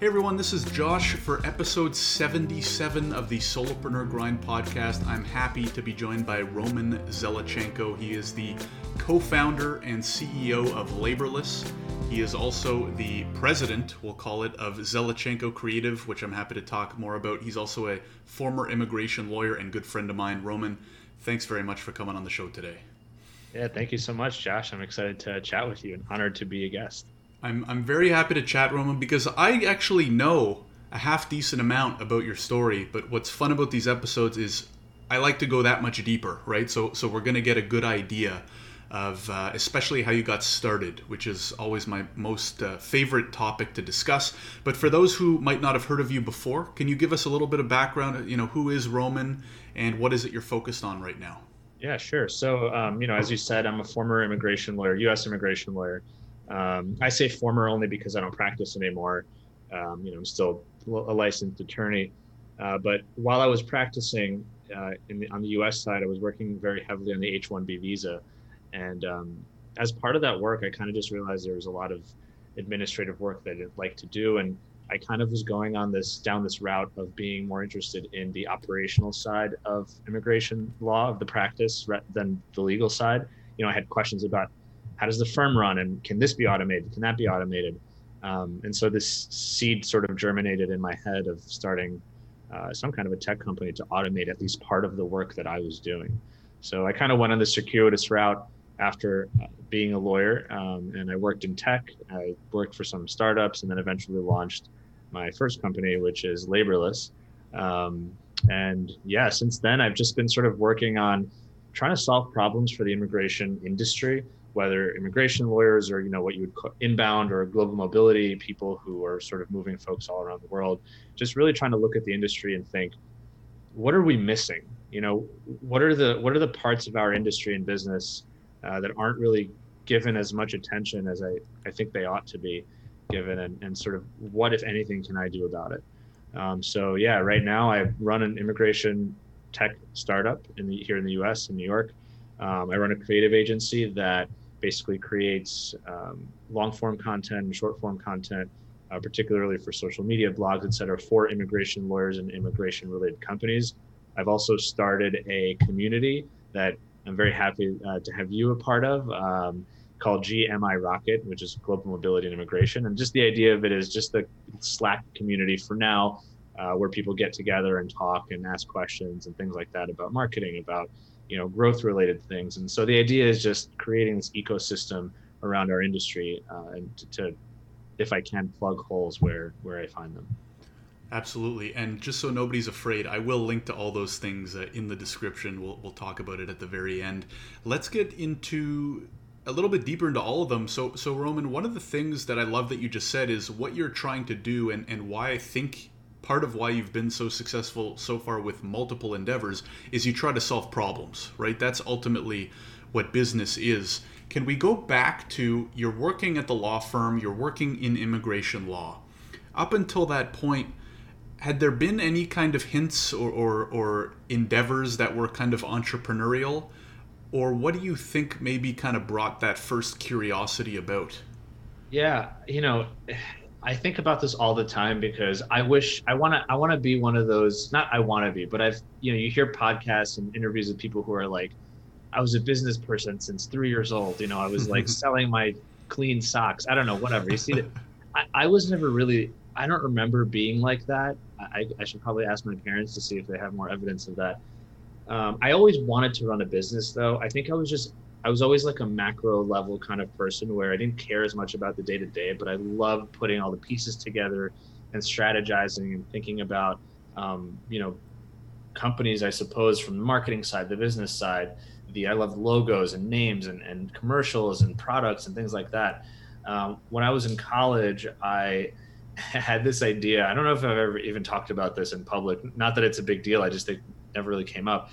Hey everyone, this is Josh for episode 77 of the Solopreneur Grind podcast. I'm happy to be joined by Roman Zelichenko. He is the co founder and CEO of Laborless. He is also the president, we'll call it, of Zelichenko Creative, which I'm happy to talk more about. He's also a former immigration lawyer and good friend of mine. Roman, thanks very much for coming on the show today. Yeah, thank you so much, Josh. I'm excited to chat with you and honored to be a guest. I'm, I'm very happy to chat, Roman, because I actually know a half decent amount about your story. But what's fun about these episodes is I like to go that much deeper, right? So, so we're going to get a good idea of uh, especially how you got started, which is always my most uh, favorite topic to discuss. But for those who might not have heard of you before, can you give us a little bit of background? You know, who is Roman and what is it you're focused on right now? Yeah, sure. So, um, you know, as you said, I'm a former immigration lawyer, U.S. immigration lawyer. Um, I say former only because I don't practice anymore. Um, you know, I'm still a licensed attorney. Uh, but while I was practicing uh, the, on the U.S. side, I was working very heavily on the H-1B visa, and um, as part of that work, I kind of just realized there was a lot of administrative work that I'd like to do, and I kind of was going on this down this route of being more interested in the operational side of immigration law of the practice than the legal side. You know, I had questions about how does the firm run and can this be automated? Can that be automated? Um, and so this seed sort of germinated in my head of starting uh, some kind of a tech company to automate at least part of the work that i was doing. So i kind of went on the circuitous route after uh, being a lawyer um, and i worked in tech. I worked for some startups and then eventually launched my first company which is laborless. Um, and yeah since then i've just been sort of working on trying to solve problems for the immigration industry whether immigration lawyers or you know what you would call inbound or global mobility people who are sort of moving folks all around the world just really trying to look at the industry and think what are we missing? You know what are the what are the parts of our industry and business uh, that aren't really given as much attention as I, I think they ought to be given and, and sort of what if anything can i do about it? Um, so yeah right now i run an immigration tech startup in the, here in the us in new york. Um, i run a creative agency that basically creates um, long form content and short form content, uh, particularly for social media blogs, et cetera, for immigration lawyers and immigration related companies. I've also started a community that I'm very happy uh, to have you a part of um, called GMI Rocket, which is Global Mobility and Immigration. And just the idea of it is just the Slack community for now, uh, where people get together and talk and ask questions and things like that about marketing, about you know growth related things. And so the idea is just creating this ecosystem around our industry uh, and to, to, if i can plug holes where where i find them. Absolutely. And just so nobody's afraid i will link to all those things uh, in the description. We'll, we'll talk about it at the very end. Let's get into a little bit deeper into all of them. So so roman one of the things that i love that you just said is what you're trying to do and and why i think part of why you've been so successful so far with multiple endeavors is you try to solve problems, right? That's ultimately what business is. Can we go back to you're working at the law firm, you're working in immigration law. Up until that point, had there been any kind of hints or, or, or endeavors that were kind of entrepreneurial? Or what do you think maybe kind of brought that first curiosity about? Yeah, you know, I think about this all the time because I wish I want to I want to be one of those not I want to be but I've you know you hear podcasts and interviews with people who are like I was a business person since 3 years old you know I was like selling my clean socks. I don't know whatever you see that I, I was never really I don't remember being like that. I, I should probably ask my parents to see if they have more evidence of that. Um, I always wanted to run a business though. I think I was just I was always like a macro level kind of person where I didn't care as much about the day to day, but I loved putting all the pieces together and strategizing and thinking about, um, you know, companies, I suppose, from the marketing side, the business side. The I love logos and names and, and commercials and products and things like that. Um, when I was in college, I had this idea. I don't know if I've ever even talked about this in public. Not that it's a big deal. I just think never really came up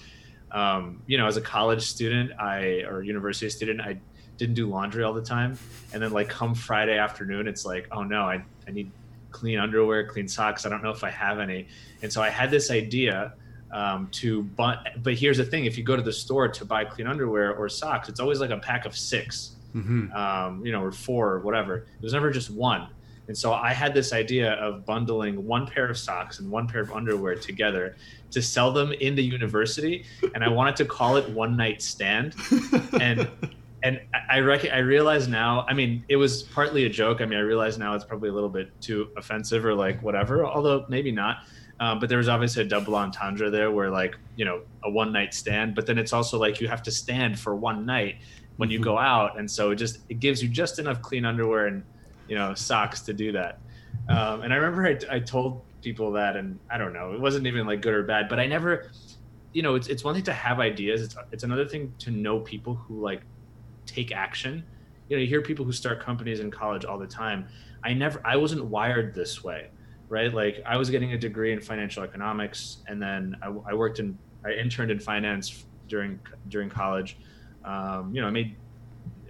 um, you know, as a college student, I or university student, I didn't do laundry all the time. And then like come Friday afternoon, it's like, oh no, I, I need clean underwear, clean socks. I don't know if I have any. And so I had this idea um, to but but here's the thing: if you go to the store to buy clean underwear or socks, it's always like a pack of 6 mm-hmm. um, you know, or four or whatever. It was never just one. And so I had this idea of bundling one pair of socks and one pair of underwear together to sell them in the university. And I wanted to call it One Night Stand. And and I reckon I realize now. I mean, it was partly a joke. I mean, I realize now it's probably a little bit too offensive or like whatever. Although maybe not. Um, but there was obviously a double entendre there, where like you know a one night stand, but then it's also like you have to stand for one night when you mm-hmm. go out, and so it just it gives you just enough clean underwear and you know socks to do that. Um, and I remember I, I told people that, and I don't know, it wasn't even like good or bad, but I never, you know, it's it's one thing to have ideas. It's it's another thing to know people who like take action. You know, you hear people who start companies in college all the time. I never, I wasn't wired this way, right? Like I was getting a degree in financial economics, and then I, I worked in, I interned in finance during during college. Um, you know, I made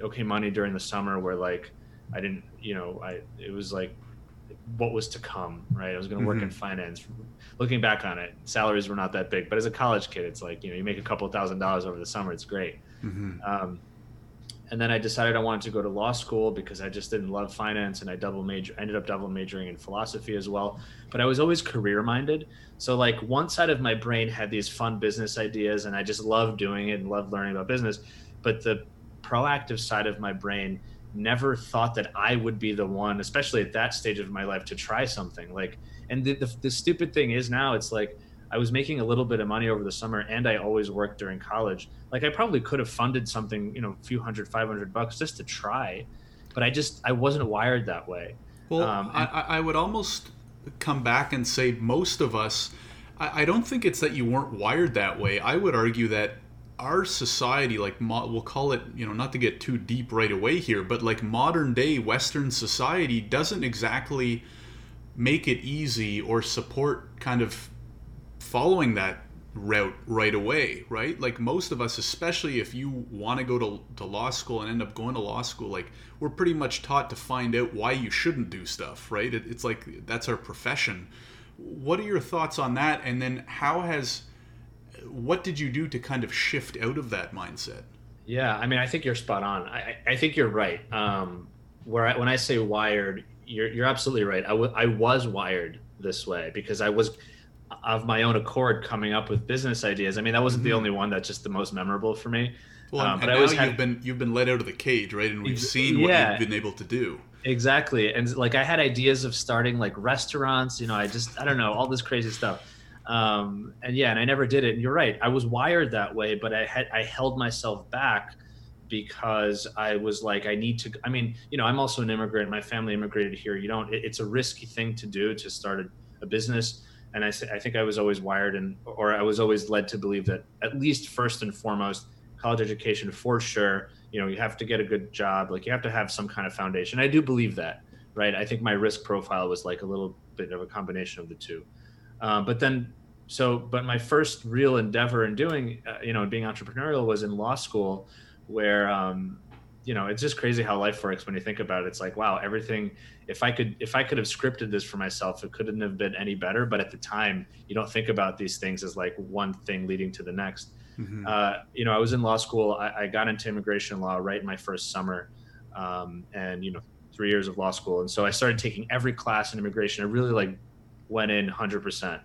okay money during the summer where like I didn't, you know, I it was like what was to come, right? I was going to work mm-hmm. in finance. Looking back on it, salaries were not that big, but as a college kid, it's like you know you make a couple thousand dollars over the summer, it's great. Mm-hmm. Um, and then I decided I wanted to go to law school because I just didn't love finance, and I double major ended up double majoring in philosophy as well. But I was always career minded, so like one side of my brain had these fun business ideas, and I just loved doing it and loved learning about business. But the proactive side of my brain never thought that I would be the one, especially at that stage of my life, to try something like. And the, the, the stupid thing is now it's like I was making a little bit of money over the summer, and I always worked during college. Like I probably could have funded something, you know, a few hundred, five hundred bucks just to try, but I just I wasn't wired that way. Well, um, I, I would almost come back and say most of us. I, I don't think it's that you weren't wired that way. I would argue that our society like mo- we'll call it you know not to get too deep right away here but like modern day western society doesn't exactly make it easy or support kind of following that route right away right? Like most of us especially if you want to go to, law school and end up going to law school like we're pretty much taught to find out why you shouldn't do stuff right? It, it's like that's our profession. What are your thoughts on that? And then how has what did you do to kind of shift out of that mindset? Yeah, I mean, I think you're spot on. I, I think you're right. Um, where I, when I say wired, you're, you're absolutely right. I, w- I was wired this way because I was of my own accord coming up with business ideas. I mean, that wasn't mm-hmm. the only one that's just the most memorable for me. Well, um, but I now you've been you've been let out of the cage, right? And we've seen what yeah, you've been able to do. Exactly, and like I had ideas of starting like restaurants. You know, I just I don't know all this crazy stuff um, and yeah, and I never did it. And you're right, I was wired that way, but I had I held myself back because I was like, I need to. I mean, you know, I'm also an immigrant. My family immigrated here. You don't. It, it's a risky thing to do to start a, a business. And I, I think I was always wired, and or I was always led to believe that at least first and foremost, college education for sure. You know, you have to get a good job. Like you have to have some kind of foundation. I do believe that, right? I think my risk profile was like a little bit of a combination of the two. Uh, but then so but my first real endeavor in doing uh, you know being entrepreneurial was in law school where um, you know it's just crazy how life works when you think about it. It's like wow everything if i could if i could have scripted this for myself it couldn't have been any better. But at the time you don't think about these things as like one thing leading to the next. Mm-hmm. uh, you know i was in law school. I, I, got into immigration law right in my first summer um, and you know three years of law school. And so i started taking every class in immigration. I really like went in 100%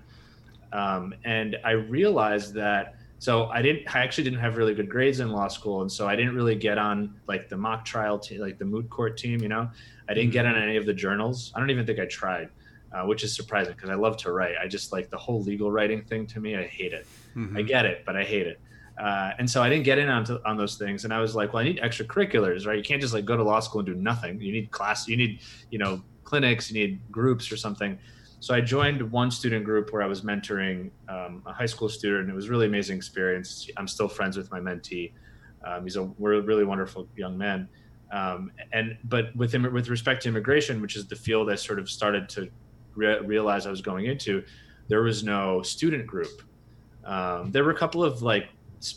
um, and I realized that so I didn't I actually didn't have really good grades in law school, and so I didn't really get on like the mock trial team, like the moot court team. You know, I didn't get on any of the journals. I don't even think I tried, uh, which is surprising because I love to write. I just like the whole legal writing thing to me. I hate it. Mm-hmm. I get it, but I hate it. Uh, and so I didn't get in on, on those things. And I was like, well, I need extracurriculars, right? You can't just like go to law school and do nothing. You need class, you need, you know, clinics, you need groups or something. So I joined one student group where I was mentoring um, a high school student. It was really amazing experience. I'm still friends with my mentee. Um, he's a really wonderful young man. Um, and but with him, with respect to immigration, which is the field I sort of started to re- realize I was going into, there was no student group. Um, there were a couple of like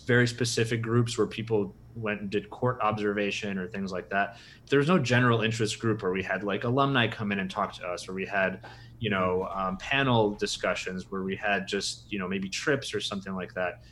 very specific groups where people went and did court observation or things like that. There was no general interest group where we had like alumni come in and talk to us, or we had you know um, panel discussions where we had just you know maybe trips or something like that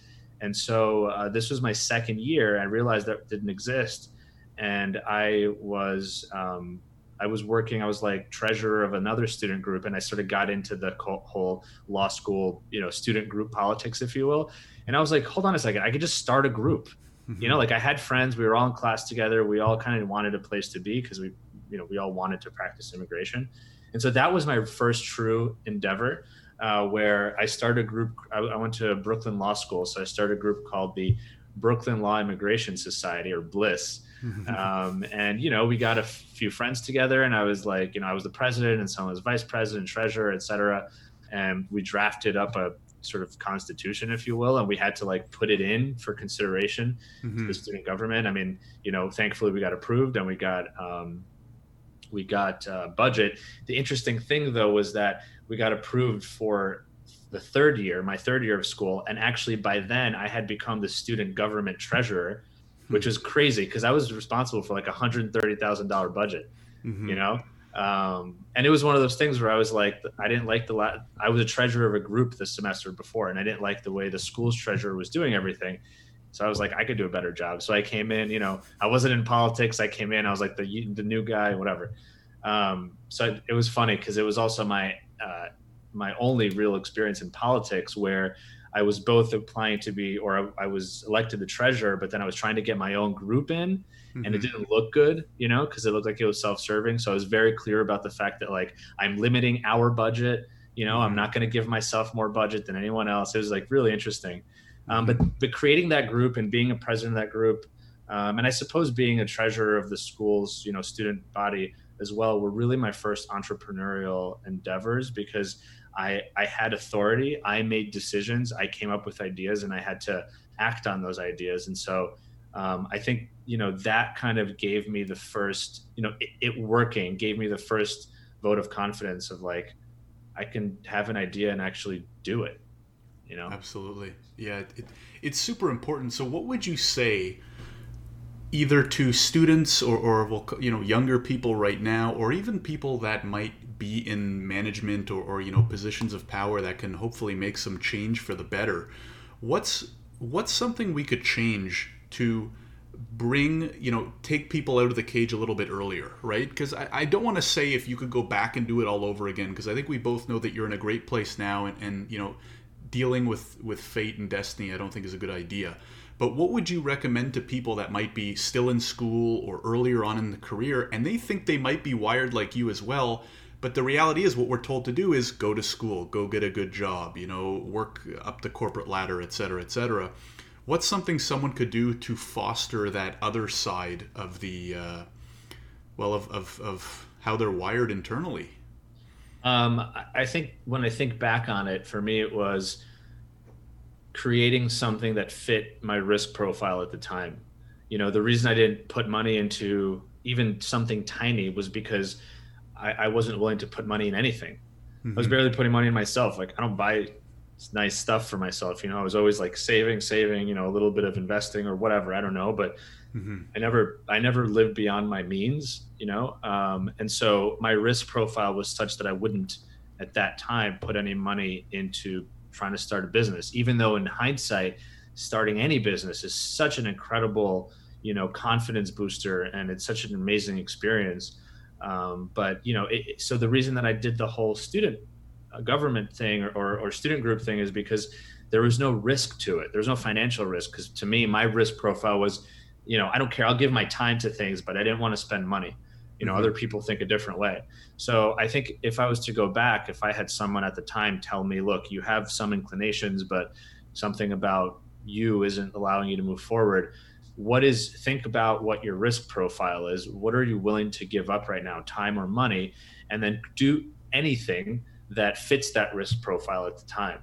and so uh, this was my second year i realized that didn't exist and i was um, I was working, I was like treasurer of another student group, and I sort of got into the whole law school, you know, student group politics, if you will. And I was like, hold on a second, I could just start a group. Mm-hmm. You know, like I had friends, we were all in class together, we all kind of wanted a place to be because we, you know, we all wanted to practice immigration. And so that was my first true endeavor. Uh, where I started a group. I, I, went to Brooklyn Law School, so I started a group called the Brooklyn Law Immigration Society, or BLISS, um, and you know, we got a few friends together, and I was like, you know, I was the president, and someone was vice president, treasurer, etc. And we drafted up a sort of constitution, if you will, and we had to like put it in for consideration mm-hmm. to the student government. I mean, you know, thankfully we got approved, and we got um, we got uh, budget. The interesting thing though was that we got approved for the third year, my third year of school, and actually by then I had become the student government treasurer which was crazy because I was responsible for like a hundred thirty thousand dollar budget, mm-hmm. you know. Um, and it was one of those things where I was like, I didn't like the la- I was a treasurer of a group this semester before, and I didn't like the way the school's treasurer was doing everything. So I was like, I could do a better job. So I came in, you know, I wasn't in politics. I came in, I was like the the new guy, whatever. Um, so it was funny because it was also my uh, my only real experience in politics where I was both applying to be, or I, I was elected the treasurer, but then I was trying to get my own group in, mm-hmm. and it mm-hmm. didn't look good, you know, because it looked like it was self-serving. So I was very clear about the fact that like I'm limiting our budget. You know, mm-hmm. I'm not going to give myself more budget than anyone else. It was like really interesting. Um, but but creating that group and being a president of that group, um, and I suppose being a treasurer of the school's you know student body as well, were really my first entrepreneurial endeavors because I, I had authority. I made decisions. I came up with ideas and I had to act on those ideas. And so um, I think, you know, that kind of gave me the first, you know, it, it, working gave me the first vote of confidence of like, I can have an idea and actually do it, you know? Absolutely. Yeah. It, it's super important. So what would you say either to students or, or, you know, younger people right now, or even people that might be in management or, or you know positions of power that can hopefully make some change for the better what's what's something we could change to bring you know take people out of the cage a little bit earlier right because I, I don't want to say if you could go back and do it all over again because i think we both know that you're in a great place now and, and you know dealing with with fate and destiny i don't think is a good idea but what would you recommend to people that might be still in school or earlier on in the career and they think they might be wired like you as well but the reality is, what we're told to do is go to school, go get a good job, you know, work up the corporate ladder, et cetera, et cetera. What's something someone could do to foster that other side of the, uh, well, of, of, of how they're wired internally? Um, I think when I think back on it, for me, it was creating something that fit my risk profile at the time. You know, the reason I didn't put money into even something tiny was because I, I wasn't willing to put money in anything. Mm-hmm. I was mm-hmm. barely putting money in myself. Like I don't buy nice stuff for myself. You know, I was always like saving, saving, you know, a little bit of investing or whatever. I don't know, but mm-hmm. I never, I never lived beyond my means. You know, um, and so my risk profile was such that I wouldn't, at that time, put any money into trying to start a business. Even though in hindsight, starting any business is such an incredible, you know, confidence booster, and it's such an amazing experience. Um, but you know, it, so the reason that I did the whole student uh, government thing or, or, or, student group thing is because there was no risk to it. There was no financial risk because to me, my risk profile was, you know, I don't care. I'll give my time to things, but I didn't want to spend money. You know, mm-hmm. other people think a different way. So I think if I was to go back, if I had someone at the time tell me, look, you have some inclinations, but something about you isn't allowing you to move forward what is think about what your risk profile is what are you willing to give up right now time or money and then do anything that fits that risk profile at the time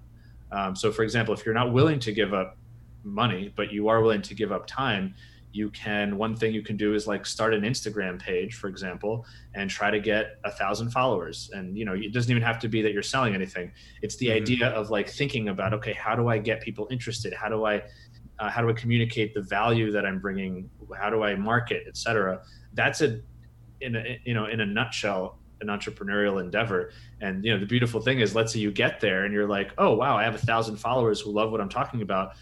um, so for example if you're not willing to give up money but you are willing to give up time you can one thing you can do is like start an instagram page for example and try to get a thousand followers. And you know it doesn't even have to be that you're selling anything. It's the mm-hmm. idea of like thinking about okay how do i get people interested? How do i uh, how do i communicate the value that i'm bringing? How do i market etc that's a in a you know in a nutshell an entrepreneurial endeavor. And you know the beautiful thing is let's say you get there and you're like oh wow i have a thousand followers who love what i'm talking about.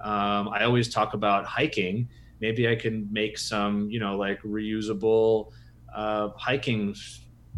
Um, i always talk about hiking maybe i can make some you know like reusable uh, hiking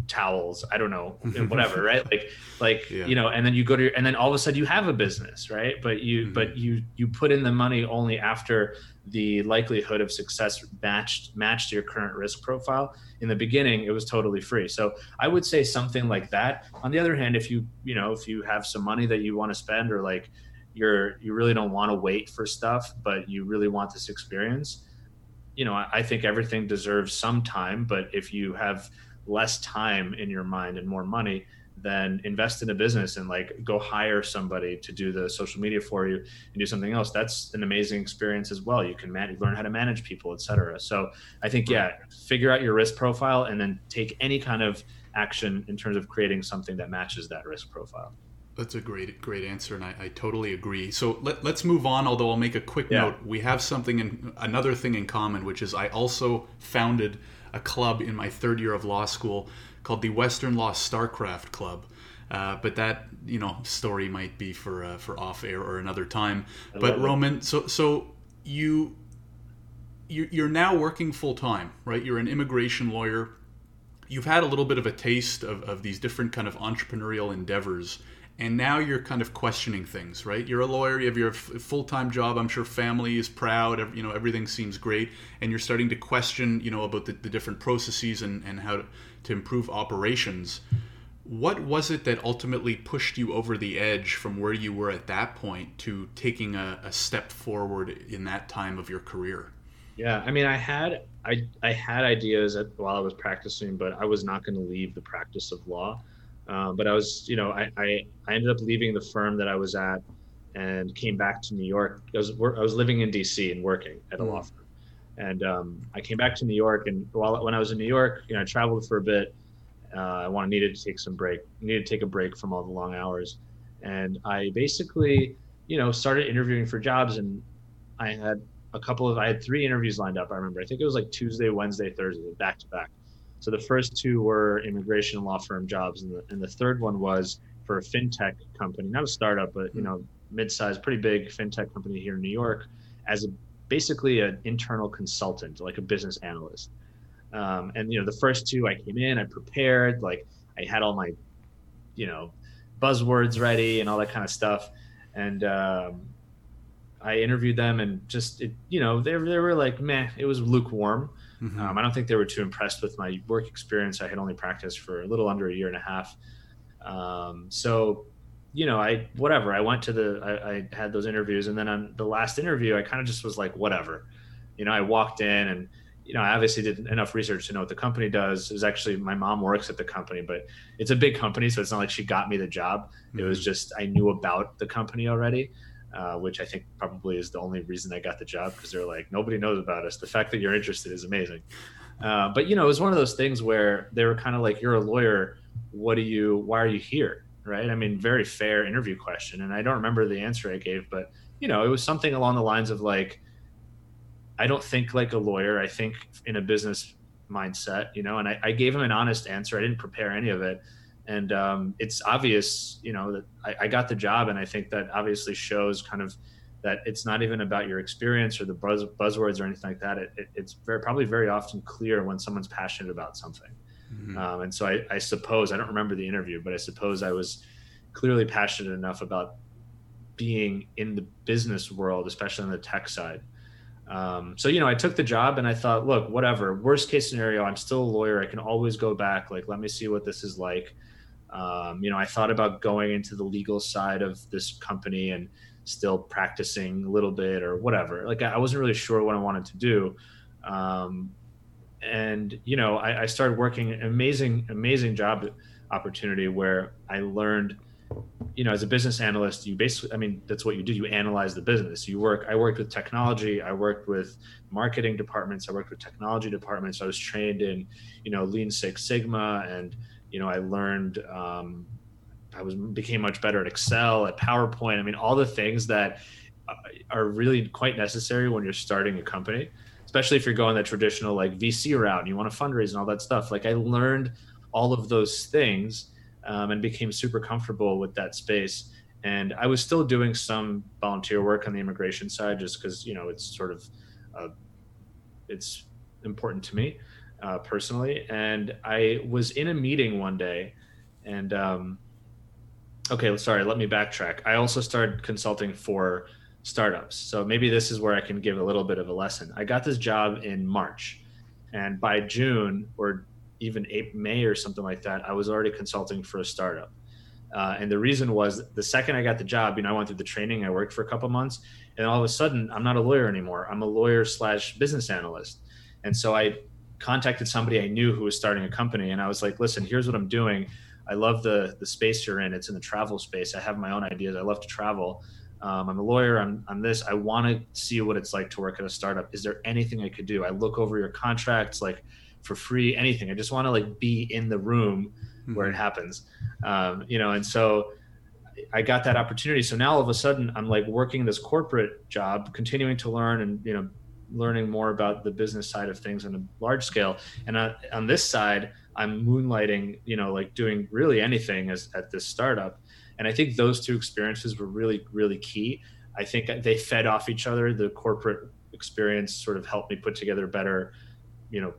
towels. I don't know. Whatever right? Like like Yeah. you know and then you go to your, and then all of a sudden you have a business right? But you Mhm. but you you put in the money only after the likelihood of success matched matched your current risk profile. In the beginning it was totally free. So i would say something like that. On the other hand if you you know if you have some money that you want to spend or like you're you really don't want to wait for stuff but you really want this experience. You know I, I think everything deserves some time but if you have less time in your mind and more money then invest in a business and like go hire somebody to do the social media for you and do something else. That's an amazing experience as well. You can man- learn how to manage people etc so i think yeah figure out your risk profile and then take any kind of action in terms of creating something that matches that risk profile That's a great, great answer, and I, I totally agree. So let, let's move on. Although I'll make a quick Yeah. note, we have something in another thing in common, which is I also founded a club in my third year of law school called the Western Law Starcraft Club. Uh, but that you know story might be for uh, for off air or another time. But. Roman, so so you you- you're now working full time, right? You're an immigration lawyer. You've had a little bit of a taste of, of these different kind of entrepreneurial endeavors, and now you're kind of questioning things, right? You're a lawyer. You have your full-time job. I'm sure family is proud. You know, everything seems great, and you're starting to question, you know, about the, the different processes and, and how to, to improve operations. What was it that ultimately pushed you over the edge from where you were at that point to taking a, a step forward in that time of your career? Yeah, I mean, I had I I had ideas at, while I was practicing, but I was not going to leave the practice of law. Um, but I was, you know, I, I I ended up leaving the firm that I was at and came back to New York. I was I was living in D.C. and working at a law Mm. firm, and um, I came back to New York. And while when I was in New York, you know, I traveled for a bit. Uh, I wanted needed to take some break, needed to take a break from all the long hours, and I basically, you know, started interviewing for jobs. And I had a couple of I had three interviews lined up. I remember. I think it was like Tuesday, Wednesday, Thursday, back to back. So the first two were immigration law firm jobs, and the, and the third one was for a fintech company, not a startup, but you know, mid-sized, pretty big fintech company here in New York, as a basically an internal consultant, like a business analyst. Um, and you know, the first two, I came in, I prepared, like I had all my, you know, buzzwords ready and all that kind of stuff, and um, I interviewed them, and just it, you know, they they were like, meh, it was lukewarm. Mhm. Um, I don't think they were too impressed with my work experience. I had only practiced for a little under a year and a half. Um, so, you know, I whatever. I went to the. I, I had those interviews, and then on the last interview, I kind of just was like, whatever. You know, I walked in, and you know, I obviously did enough research to know what the company does. It was actually my mom works at the company, but it's a big company, so it's not like she got me the job. It was just I knew about the company already. Uh, which I think probably is the only reason I got the job because they're like nobody knows about us. The fact that you're interested is amazing. Uh, but you know, it was one of those things where they were kind of like, "You're a lawyer. What do you? Why are you here?" Right? I mean, very fair interview question, and I don't remember the answer I gave, but you know, it was something along the lines of like, "I don't think like a lawyer. I think in a business mindset." You know, and I, I gave him an honest answer. I didn't prepare any of it, and um, it's obvious, you know, that I, I got the job, and I think that obviously shows kind of that it's not even about your experience or the buzz, buzzwords or anything like that. It, it, it's very probably very often clear when someone's passionate about something. Mhm. Um, and so I, I suppose I don't remember the interview, but I suppose I was clearly passionate enough about being in the business world, especially on the tech side. Um, so you know, I took the job and I thought, look, whatever. Worst case scenario, I'm still a lawyer. I can always go back. Like, let me see what this is like. Um, you know, I thought about going into the legal side of this company and still practicing a little bit or whatever. Like, I wasn't really sure what I wanted to do. Um, and you know, I, I started working an amazing, amazing job opportunity where I learned, you know, as a business analyst, you basically, I mean, that's what you do. You analyze the business. You work. I worked with technology. I worked with marketing departments. I worked with technology departments. I was trained in, you know, Lean Six Sigma, and you know, I learned. Um, I was became much better at Excel, at PowerPoint. I mean, all the things that uh, are really quite necessary when you're starting a company especially if you're going the traditional like VC route and you want to fundraise and all that stuff. Like I learned all of those things um, and became super comfortable with that space. And I was still doing some volunteer work on the immigration side just because you know it's sort of uh, it's important to me. Uh, personally. And I was in a meeting one day, and um, okay, sorry, let me backtrack. I also started consulting for startups. So maybe this is where I can give a little bit of a lesson. I got this job in March, and by June or even April, May or something like that, I was already consulting for a startup. Uh, and the reason was the second I got the job, you know, I went through the training, I worked for a couple months, and all of a sudden, I'm not a lawyer anymore. I'm a lawyer slash business analyst. And so I contacted somebody I knew who was starting a company, and I was like, "Listen, here's what I'm doing. I love the the space you're in. It's in the travel space. I have my own ideas. I love to travel. Um, I'm a lawyer. I'm, I'm this. I want to see what it's like to work at a startup. Is there anything I could do? I look over your contracts, like for free, anything. I just want to like be in the room mm-hmm. where it happens, um, you know. And so I got that opportunity. So now all of a sudden, I'm like working this corporate job, continuing to learn and you know learning more about the business side of things on a large scale. And on, on this side, I'm moonlighting, you know, like doing really anything as at this startup. And I think those two experiences were really, really key. I think they fed off each other. The corporate experience sort of helped me put together better, you know,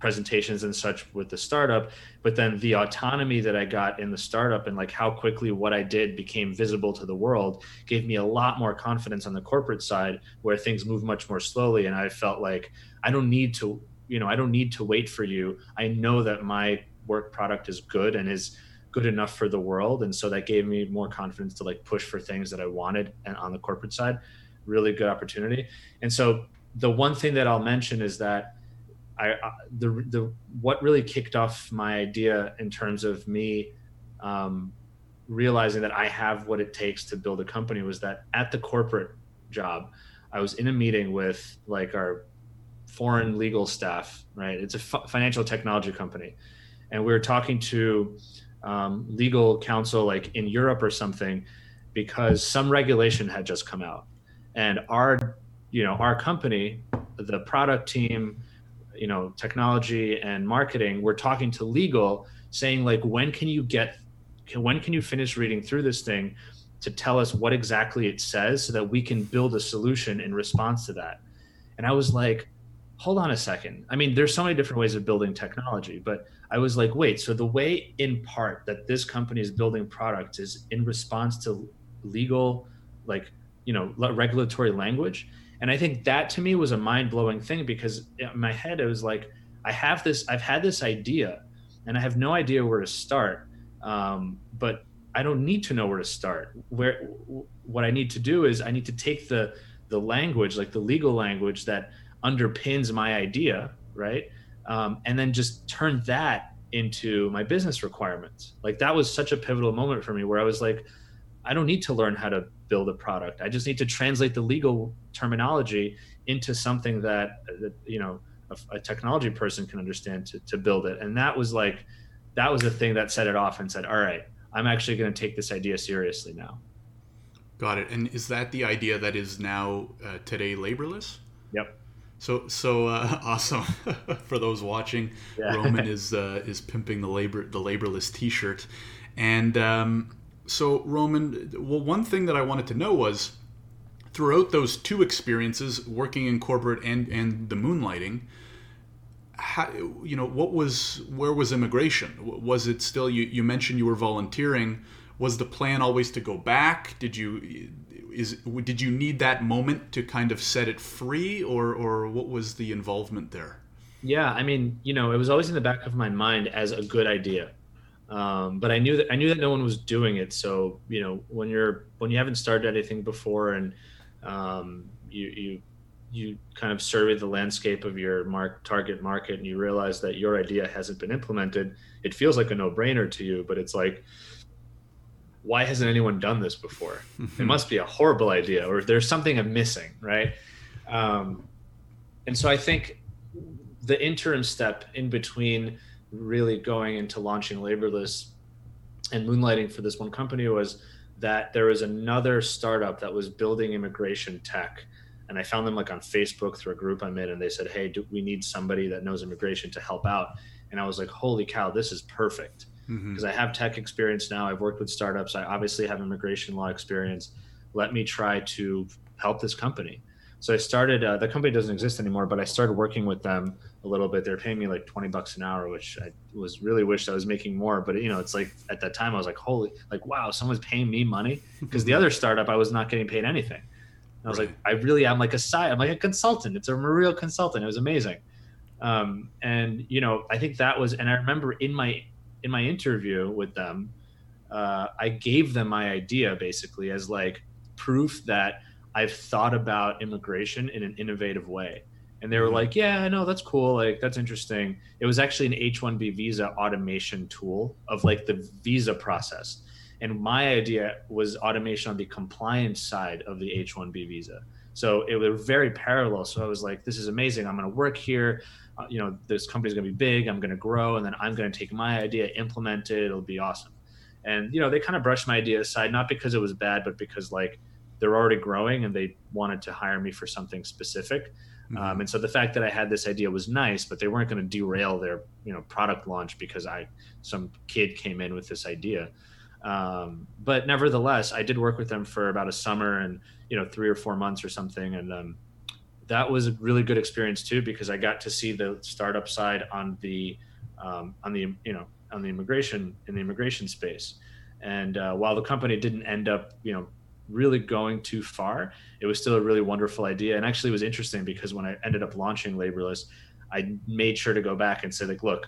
presentations and such with the startup but then the autonomy that i got in the startup and like how quickly what i did became visible to the world gave me a lot more confidence on the corporate side where things move much more slowly. And i felt like i don't need to you know i don't need to wait for you. I know that my work product is good and is good enough for the world. And so that gave me more confidence to like push for things that i wanted and on the corporate side. Really good opportunity. And so the one thing that i'll mention is that I, the the what really kicked off my idea in terms of me um, realizing that I have what it takes to build a company was that at the corporate job, I was in a meeting with like our foreign legal staff. Right, it's a f- financial technology company, and we were talking to um, legal counsel like in Europe or something because some regulation had just come out, and our you know our company, the product team you know technology and marketing we're talking to legal saying like when can you get when can you finish reading through this thing to tell us what exactly it says so that we can build a solution in response to that? And i was like hold on a second. I mean there's so many different ways of building technology but i was like wait so the way in part that this company is building products is in response to legal like you know regulatory language and i think that to me was a mind-blowing thing because in my head it was like i have this i've had this idea and i have no idea where to start. Um, but i don't need to know where to start. Where what i need to do is i need to take the the language like the legal language that underpins my idea right? Um, and then just turn that into my business requirements. Like that was such a pivotal moment for me where i was like i don't need to learn how to build a product. I just need to translate the legal terminology into something that, that you know a, a, technology person can understand to, to build it. And that was like that was the thing that set it off and said, all right, I'm actually going to take this idea seriously now. Got it. And is that the idea that is now uh, today laborless? Yep. So so uh, awesome for those watching. Yeah. Roman is uh, is pimping the labor the laborless T-shirt, and um, so, Roman, well, one thing that I wanted to know was throughout those two experiences, working in corporate and, and the moonlighting, how, you know, what was, where was immigration? Was it still, you, you mentioned you were volunteering. Was the plan always to go back? Did you, is, did you need that moment to kind of set it free or, or what was the involvement there? Yeah, I mean, you know, it was always in the back of my mind as a good idea um, but I knew that I knew that no one was doing it. So you know, when you're when you haven't started anything before and um, you you you kind of survey the landscape of your mark target market and you realize that your idea hasn't been implemented, it feels like a no brainer to you. But it's like, why hasn't anyone done this before? it must be a horrible idea, or there's something I'm missing, right? Um, and so I think the interim step in between really going into launching Laborless and moonlighting for this one company was that there was another startup that was building immigration tech and i found them like on facebook through a group i'm in and they said hey do we need somebody that knows immigration to help out. And i was like holy cow this is perfect. Because mm-hmm. i have tech experience now i've worked with startups i obviously have immigration law experience. Let me try to help this company. So i started uh, the company doesn't exist anymore but i started working with them a little bit. They're paying me like 20 bucks an hour, which I was really wished I was making more. But you know, it's like at that time I was like, holy, like wow, someone's paying me money because the other startup I was not getting paid anything. And I was right. like, I really am like a side, I'm like a consultant. It's a real consultant. It was amazing. Um, and you know, I think that was, and I remember in my in my interview with them, uh, I gave them my idea basically as like proof that I've thought about immigration in an innovative way and they were mm-hmm. like yeah no that's cool like that's interesting. It was actually an h1b visa automation tool of like the visa process. And my idea was automation on the compliance side of the h1b visa. So it was very parallel. So i was like this is amazing i'm going to work here. Uh, you know this company's going to be big i'm going to grow and then i'm going to take my idea implement it it'll be awesome. And you know they kind of brushed my idea aside not because it was bad but because like they're already growing and they wanted to hire me for something specific mm-hmm. Um, and so the fact that I had this idea was nice, but they weren't going to derail their you know product launch because I some kid came in with this idea. Um, but nevertheless, I did work with them for about a summer and you know three or four months or something, and um, that was a really good experience too because I got to see the startup side on the um, on the you know on the immigration in the immigration space. And uh, while the company didn't end up you know really going too far, it was still a really wonderful idea. And actually, it was interesting because when I ended up launching Laborless, I made sure to go back and say, like, look,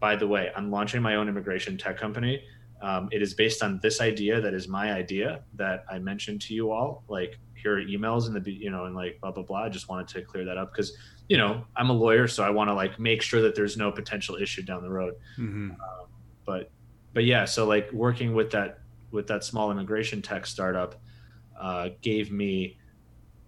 by the way, I'm launching my own immigration tech company. Um, it is based on this idea that is my idea that I mentioned to you all. Like, here are emails and the you know and like blah blah blah. I just wanted to clear that up because you know I'm a lawyer, so I want to like make sure that there's no potential issue down the road. Mm-hmm. Um, but but yeah, so like working with that with that small immigration tech startup, uh, gave me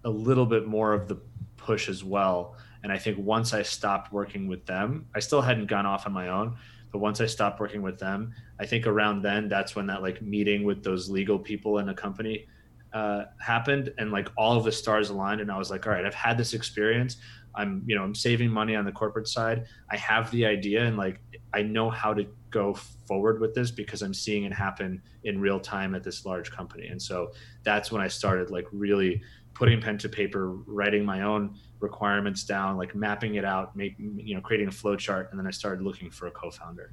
a little bit more of the push as well. And I think once I stopped working with them, I still hadn't gone off on my own, but once I stopped working with them, I think around then that's when that like meeting with those legal people in the company uh, happened, and like all of the stars aligned, and I was like, all right, I've had this experience. I'm you know I'm saving money on the corporate side. I have the idea, and like I know how to go forward with this because I'm seeing it happen in real time at this large company. And so that's when I started like really putting pen to paper, writing my own requirements down, like mapping it out, making you know, creating a flow chart, and then I started looking for a co-founder.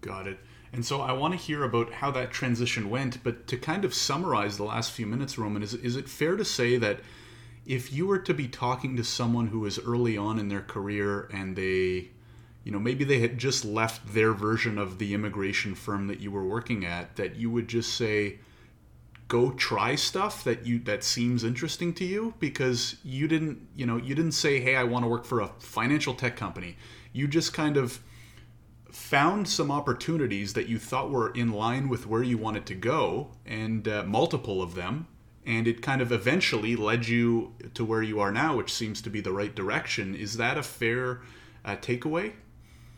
Got it. And so I want to hear about how that transition went, but to kind of summarize the last few minutes, Roman, is is it fair to say that if you were to be talking to someone who is early on in their career and they you know maybe they had just left their version of the immigration firm that you were working at that you would just say go try stuff that you that seems interesting to you because you didn't you know you didn't say hey i want to work for a financial tech company. You just kind of found some opportunities that you thought were in line with where you wanted to go and uh, multiple of them and it kind of eventually led you to where you are now which seems to be the right direction is that a fair uh, takeaway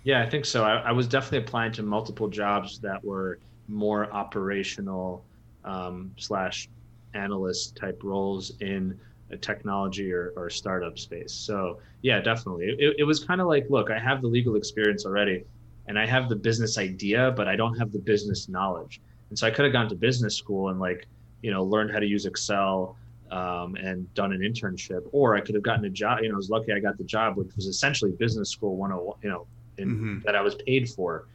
yeah, I think so. I, I was definitely applying to multiple jobs that were more operational um, slash analyst type roles in a technology or, or startup space. So yeah, definitely. It, it was kind of like, look, I have the legal experience already and I have the business idea, but I don't have the business knowledge. And so I could have gone to business school and like, you know, learned how to use Excel um, and done an internship, or I could have gotten a job. You know, I was lucky I got the job, which was essentially business school 101, you know, and mm-hmm. that I was paid for.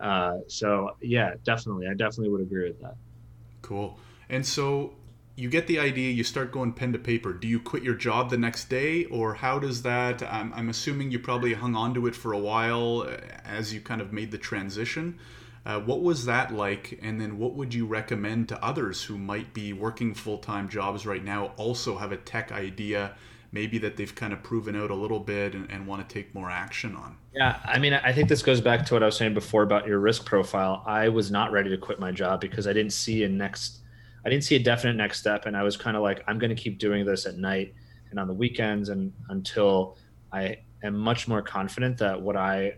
Uh, so yeah, definitely, I definitely would agree with that. Cool. And so you get the idea, you start going pen to paper. Do you quit your job the next day, or how does that? I'm, I'm assuming you probably hung on to it for a while uh, as you kind of made the transition. Uh, what was that like? And then what would you recommend to others who might be working full time jobs right now, also have a tech idea? maybe that they've kind of proven out a little bit and, and want to take more action on? Yeah, I mean, I think this goes back to what I was saying before about your risk profile. I was not ready to quit my job because I didn't see a next, I didn't see a definite next step, and I was kind of like, I'm going to keep doing this at night and on the weekends, and until I am much more confident that what I,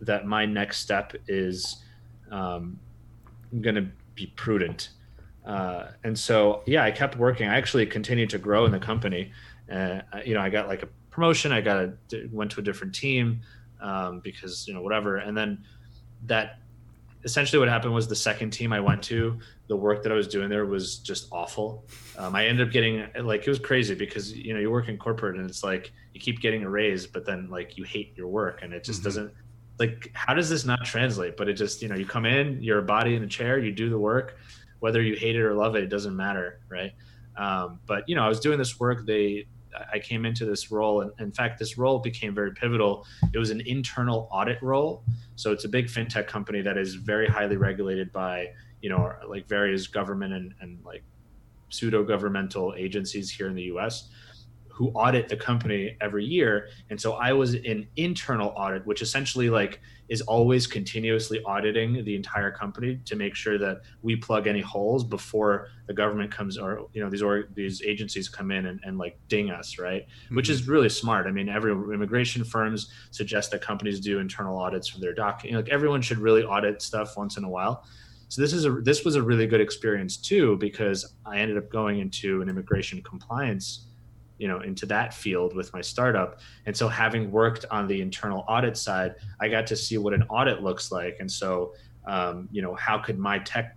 that my next step is, um, I'm going to be prudent. Uh, and so, yeah, I kept working. I actually continued to grow in the company uh, you know, I got like a promotion. I got a went to a different team um, because you know whatever, and then that essentially what happened was the second team I went to, the work that I was doing there was just awful. Um, I ended up getting like it was crazy because you know you work in corporate and it's like you keep getting a raise, but then like you hate your work and it just mm-hmm. doesn't like how does this not translate? But it just you know you come in, you're a body in a chair, you do the work, whether you hate it or love it, it doesn't matter, right? Um, but you know I was doing this work. They I came into this role, and in fact, this role became very pivotal. It was an internal audit role, so it's a big fintech company that is very highly regulated by you know like various government and, and like pseudo governmental agencies here in the U.S who audit the company every year. And so I was in internal audit, which essentially like is always continuously auditing the entire company to make sure that we plug any holes before the government comes or you know these or these agencies come in and, and like ding us, right? Mm-hmm. Which is really smart. I mean, every immigration firms suggest that companies do internal audits for their doc. You know, like everyone should really audit stuff once in a while. So this is a this was a really good experience too because I ended up going into an immigration compliance you know into that field with my startup. And so having worked on the internal audit side i got to see what an audit looks like. And so um, you know how could my tech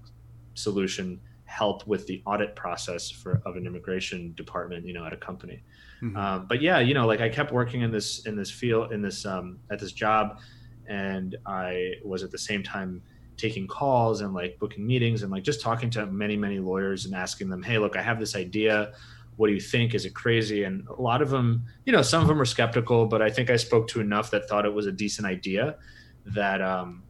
solution help with the audit process for of an immigration department you know at a company? Mm-hmm. um, but yeah you know like i kept working in this in this field in this um, at this job. And i was at the same time taking calls and like booking meetings and like just talking to many many lawyers and asking them hey look i have this idea what do you think? Is it crazy? And a lot of them you know some of them are skeptical but i think i spoke to enough that thought it was a decent idea that um,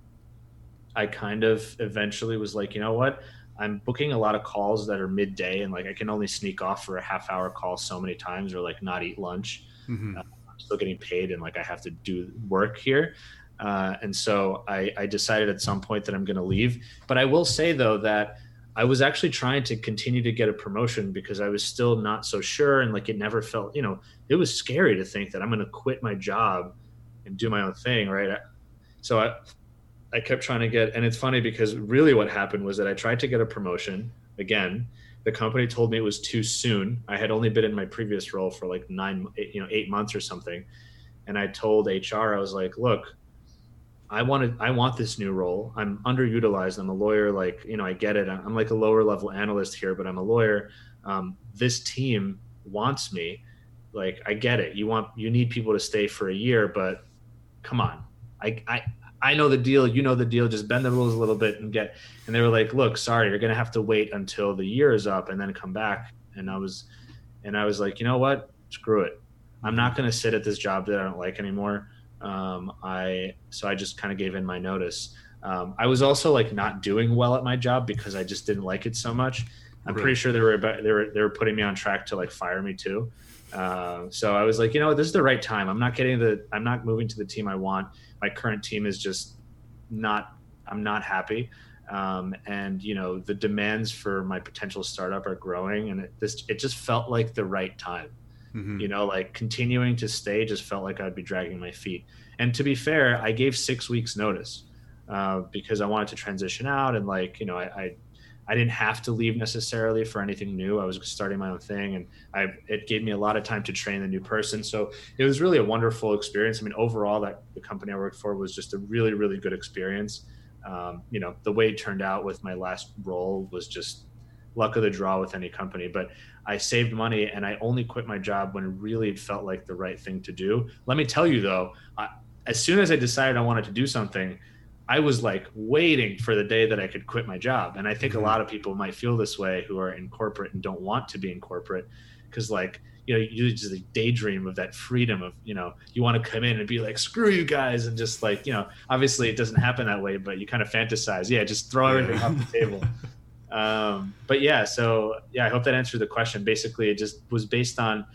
i kind of eventually was like you know what? I'm booking a lot of calls that are midday and like i can only sneak off for a half hour call so many times or like not eat lunch. Mm-hmm. uh, i'm still getting paid and like i have to do work here. Uh, and so I, I decided at some point that i'm going to leave. But i will say though that I was actually trying to continue to get a promotion because I was still not so sure and like it never felt, you know, it was scary to think that I'm going to quit my job and do my own thing, right? So I I kept trying to get and it's funny because really what happened was that I tried to get a promotion again. The company told me it was too soon. I had only been in my previous role for like 9 you know 8 months or something. And I told HR I was like, "Look, I I want this new role. I'm underutilized. I'm a lawyer. Like you know, I get it. I'm like a lower level analyst here, but I'm a lawyer. Um, this team wants me. Like I get it. You want you need people to stay for a year, but come on. I I I know the deal. You know the deal. Just bend the rules a little bit and get. And they were like, look, sorry, you're gonna have to wait until the year is up and then come back. And I was, and I was like, you know what? Screw it. I'm not gonna sit at this job that I don't like anymore um, I so I just kind of gave in my notice. Um, I was also like not doing well at my job because I just didn't like it so much. I'm pretty sure they were about, they were they were putting me on track to like fire me too. Uh, so I was like, you know, this is the right time. I'm not getting the I'm not moving to the team I want. My current team is just not I'm not happy. Um, and you know the demands for my potential startup are growing, and it, this it just felt like the right time. Mm-hmm. You know, like continuing to stay just felt like I'd be dragging my feet. And to be fair, I gave six weeks notice uh, because I wanted to transition out and like you know I, I I didn't have to leave necessarily for anything new. I was starting my own thing, and I it gave me a lot of time to train the new person. So it was really a wonderful experience. I mean, overall, that the company I worked for was just a really, really good experience. Um, you know, the way it turned out with my last role was just luck of the draw with any company. But I saved money and I only quit my job when really it felt like the right thing to do. Let me tell you though, I, as soon as I decided I wanted to do something, I was like waiting for the day that I could quit my job. And I think mm-hmm. a lot of people might feel this way who are in corporate and don't want to be in corporate because like you know you just daydream of that freedom of you know you want to come in and be like screw you guys and just like you know obviously it doesn't happen that way but you kind of fantasize yeah just throw everything off the table Um, but yeah, so yeah, I hope that answered the question. Basically, it just was based on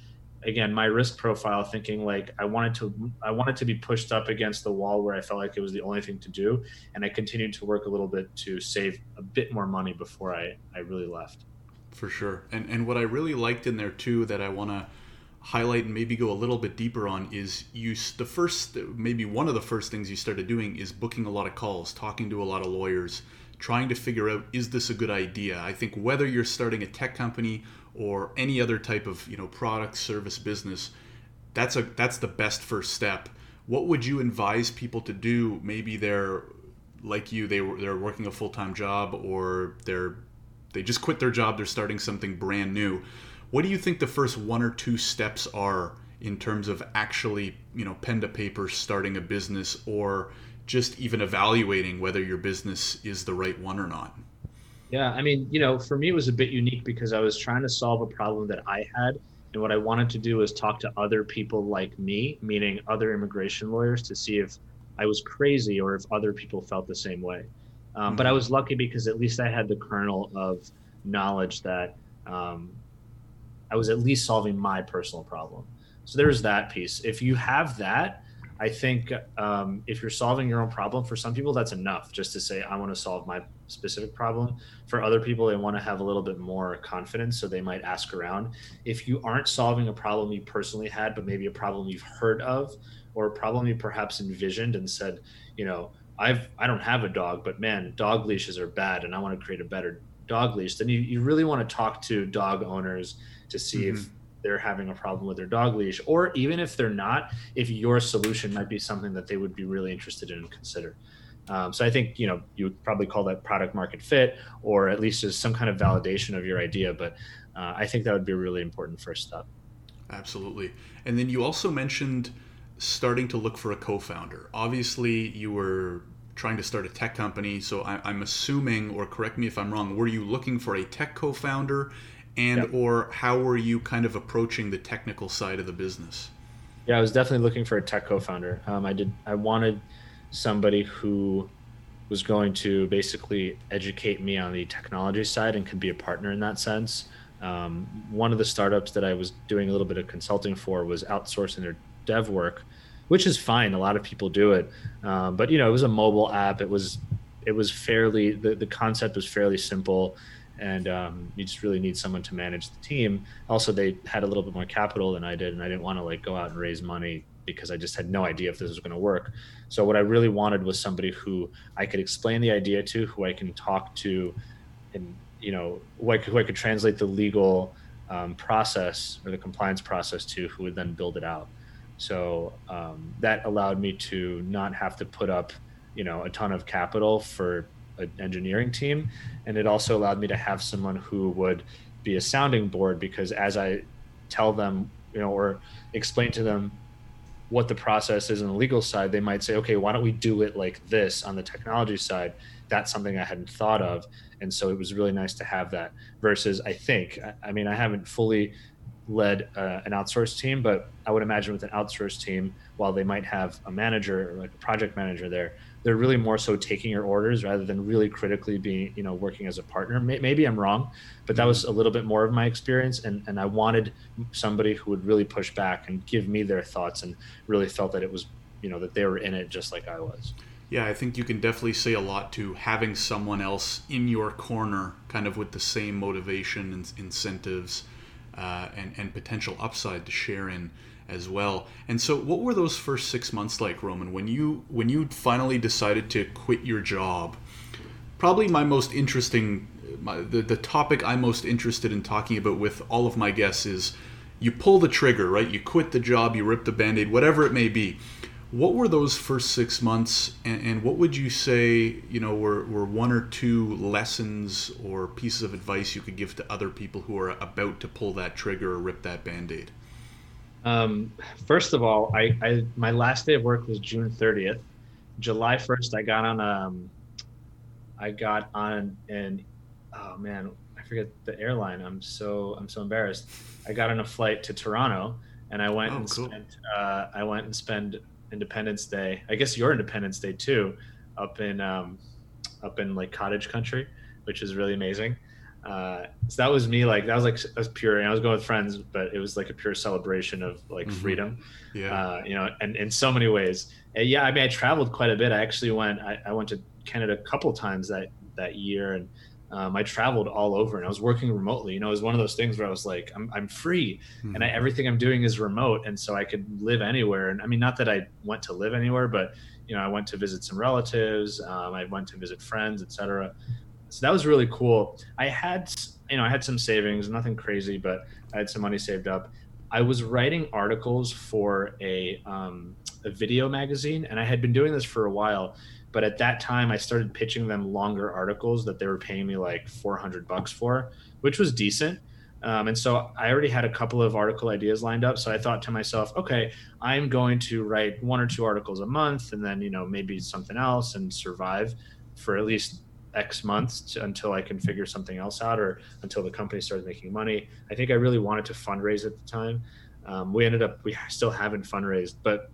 again my risk profile, thinking like I wanted to I wanted to be pushed up against the wall where I felt like it was the only thing to do, and I continued to work a little bit to save a bit more money before I I really left. For sure, and and what I really liked in there too that I want to highlight and maybe go a little bit deeper on is you the first maybe one of the first things you started doing is booking a lot of calls talking to a lot of lawyers trying to figure out is this a good idea. I think whether you're starting a tech company or any other type of you know product service business, that's a that's the best first step. What would you advise people to do? Maybe they're like you, they they're working a full time job or they're they just quit their job, they're starting something brand new. What do you think the first one or two steps are in terms of actually, you know, pen to paper starting a business or just even evaluating whether your business is the right one or not? Yeah, I mean, you know, for me, it was a bit unique because I was trying to solve a problem that I had. And what I wanted to do was talk to other people like me, meaning other immigration lawyers, to see if I was crazy or if other people felt the same way. Um, mm-hmm. But I mm-hmm. was lucky because at least I had the kernel of knowledge that um, I was at least solving my personal problem. So there's that piece. If you have that, I think um, if you're solving your own problem, for some people that's enough just to say I want to solve my specific problem. For other people, they want to have a little bit more confidence, so they might ask around. If you aren't solving a problem you personally had, but maybe a problem you've heard of, or a problem you perhaps envisioned and said, you know, I've I don't have a dog, but man, dog leashes are bad, and I want to create a better dog leash. Then you, you really want to talk to dog owners to see mm-hmm. if they're having a problem with their dog leash, or even if they're not, if your solution might be something that they would be really interested in and consider. Um, so I think you know you would probably call that product market fit, or at least just some kind of validation of your idea. But uh, I think that would be a really important first step. Absolutely. And then you also mentioned starting to look for a co-founder. Obviously, you were trying to start a tech company, so I, am assuming, or correct me if I'm wrong, were you looking for a tech co-founder? And or how were you kind of approaching the technical side of the business? Yeah i was definitely looking for a tech co-founder. Um, i did i wanted somebody who was going to basically educate me on the technology side and could be a partner in that sense. Um, one of the startups that i was doing a little bit of consulting for was outsourcing their dev work which is fine. A lot of people do it. Um, but you know it was a mobile app. It was it was fairly the, the concept was fairly simple and um, you just really need someone to manage the team. Also, they had a little bit more capital than I did, and I didn't want to like go out and raise money because I just had no idea if this was going to work. So what I really wanted was somebody who I could explain the idea to, who I can talk to, and you know, who I could, who I could translate the legal um, process or the compliance process to, who would then build it out. So um, that allowed me to not have to put up, you know, a ton of capital for an engineering team, and it also allowed me to have someone who would be a sounding board because as I tell them, you know, or explain to them what the process is on the legal side, they might say, okay, why don't we do it like this on the technology side? That's something I hadn't thought of. And so it was really nice to have that versus I think, I mean, I haven't fully led uh, an outsourced team, but I would imagine with an outsourced team, while they might have a manager or like a project manager there, they're really more so taking your orders rather than really critically being you know working as a partner. Maybe i'm wrong but that was a little bit more of my experience and, and i wanted somebody who would really push back and give me their thoughts and really felt that it was you know that they were in it just like i was. Yeah i think you can definitely say a lot to having someone else in your corner kind of with the same motivation and incentives uh, and, and potential upside to share in as well. And so, what were those first six months like, Roman? When you when you finally decided to quit your job? Probably my most interesting, my, the the topic I'm most interested in talking about with all of my guests is you pull the trigger, right? You quit the job, you rip the band-aid, whatever it may be. What were those first six months, and, and what would you say, you know, were, were one or two lessons or pieces of advice you could give to other people who are about to pull that trigger or rip that band-aid? Um, first of all, I, I my last day of work was June 30th. July 1st, I got on um, I got on an oh man, I forget the airline. I'm so I'm so embarrassed. I got on a flight to Toronto, and I went oh, and cool. spent uh, I went and spent Independence Day. I guess your Independence Day too, up in um, up in like cottage country, which is really amazing. Uh, so that was me like that was like was pure and i was going with friends but it was like a pure celebration of like mm-hmm. freedom yeah uh, you know and in so many ways and yeah i mean i traveled quite a bit i actually went i, I went to canada a couple times that that year and um, I traveled all over and I was working remotely. You know, it was one of those things where I was like, I'm, I'm free mm-hmm. and I, everything I'm doing is remote. And so I could live anywhere. And I mean, not that I went to live anywhere, but, you know, I went to visit some relatives. Um, I went to visit friends, etc so that was really cool. I had, you know, I had some savings, nothing crazy, but I had some money saved up. I was writing articles for a, um, a video magazine, and I had been doing this for a while. But at that time, I started pitching them longer articles that they were paying me like 400 bucks for, which was decent. Um, and so I already had a couple of article ideas lined up. So I thought to myself, okay, I'm going to write one or two articles a month and then, you know, maybe something else and survive for at least X months to, until I can figure something else out or until the company starts making money. I think I really wanted to fundraise at the time. Um, we ended up, we still haven't fundraised, but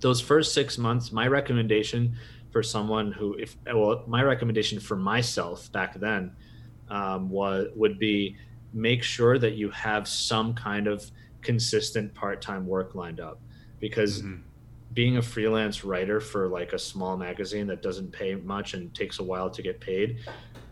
those first six months, my recommendation for someone who, if, well, my recommendation for myself back then um, was, would be make sure that you have some kind of consistent part-time work lined up because mm-hmm being a freelance writer for like a small magazine that doesn't pay much and takes a while to get paid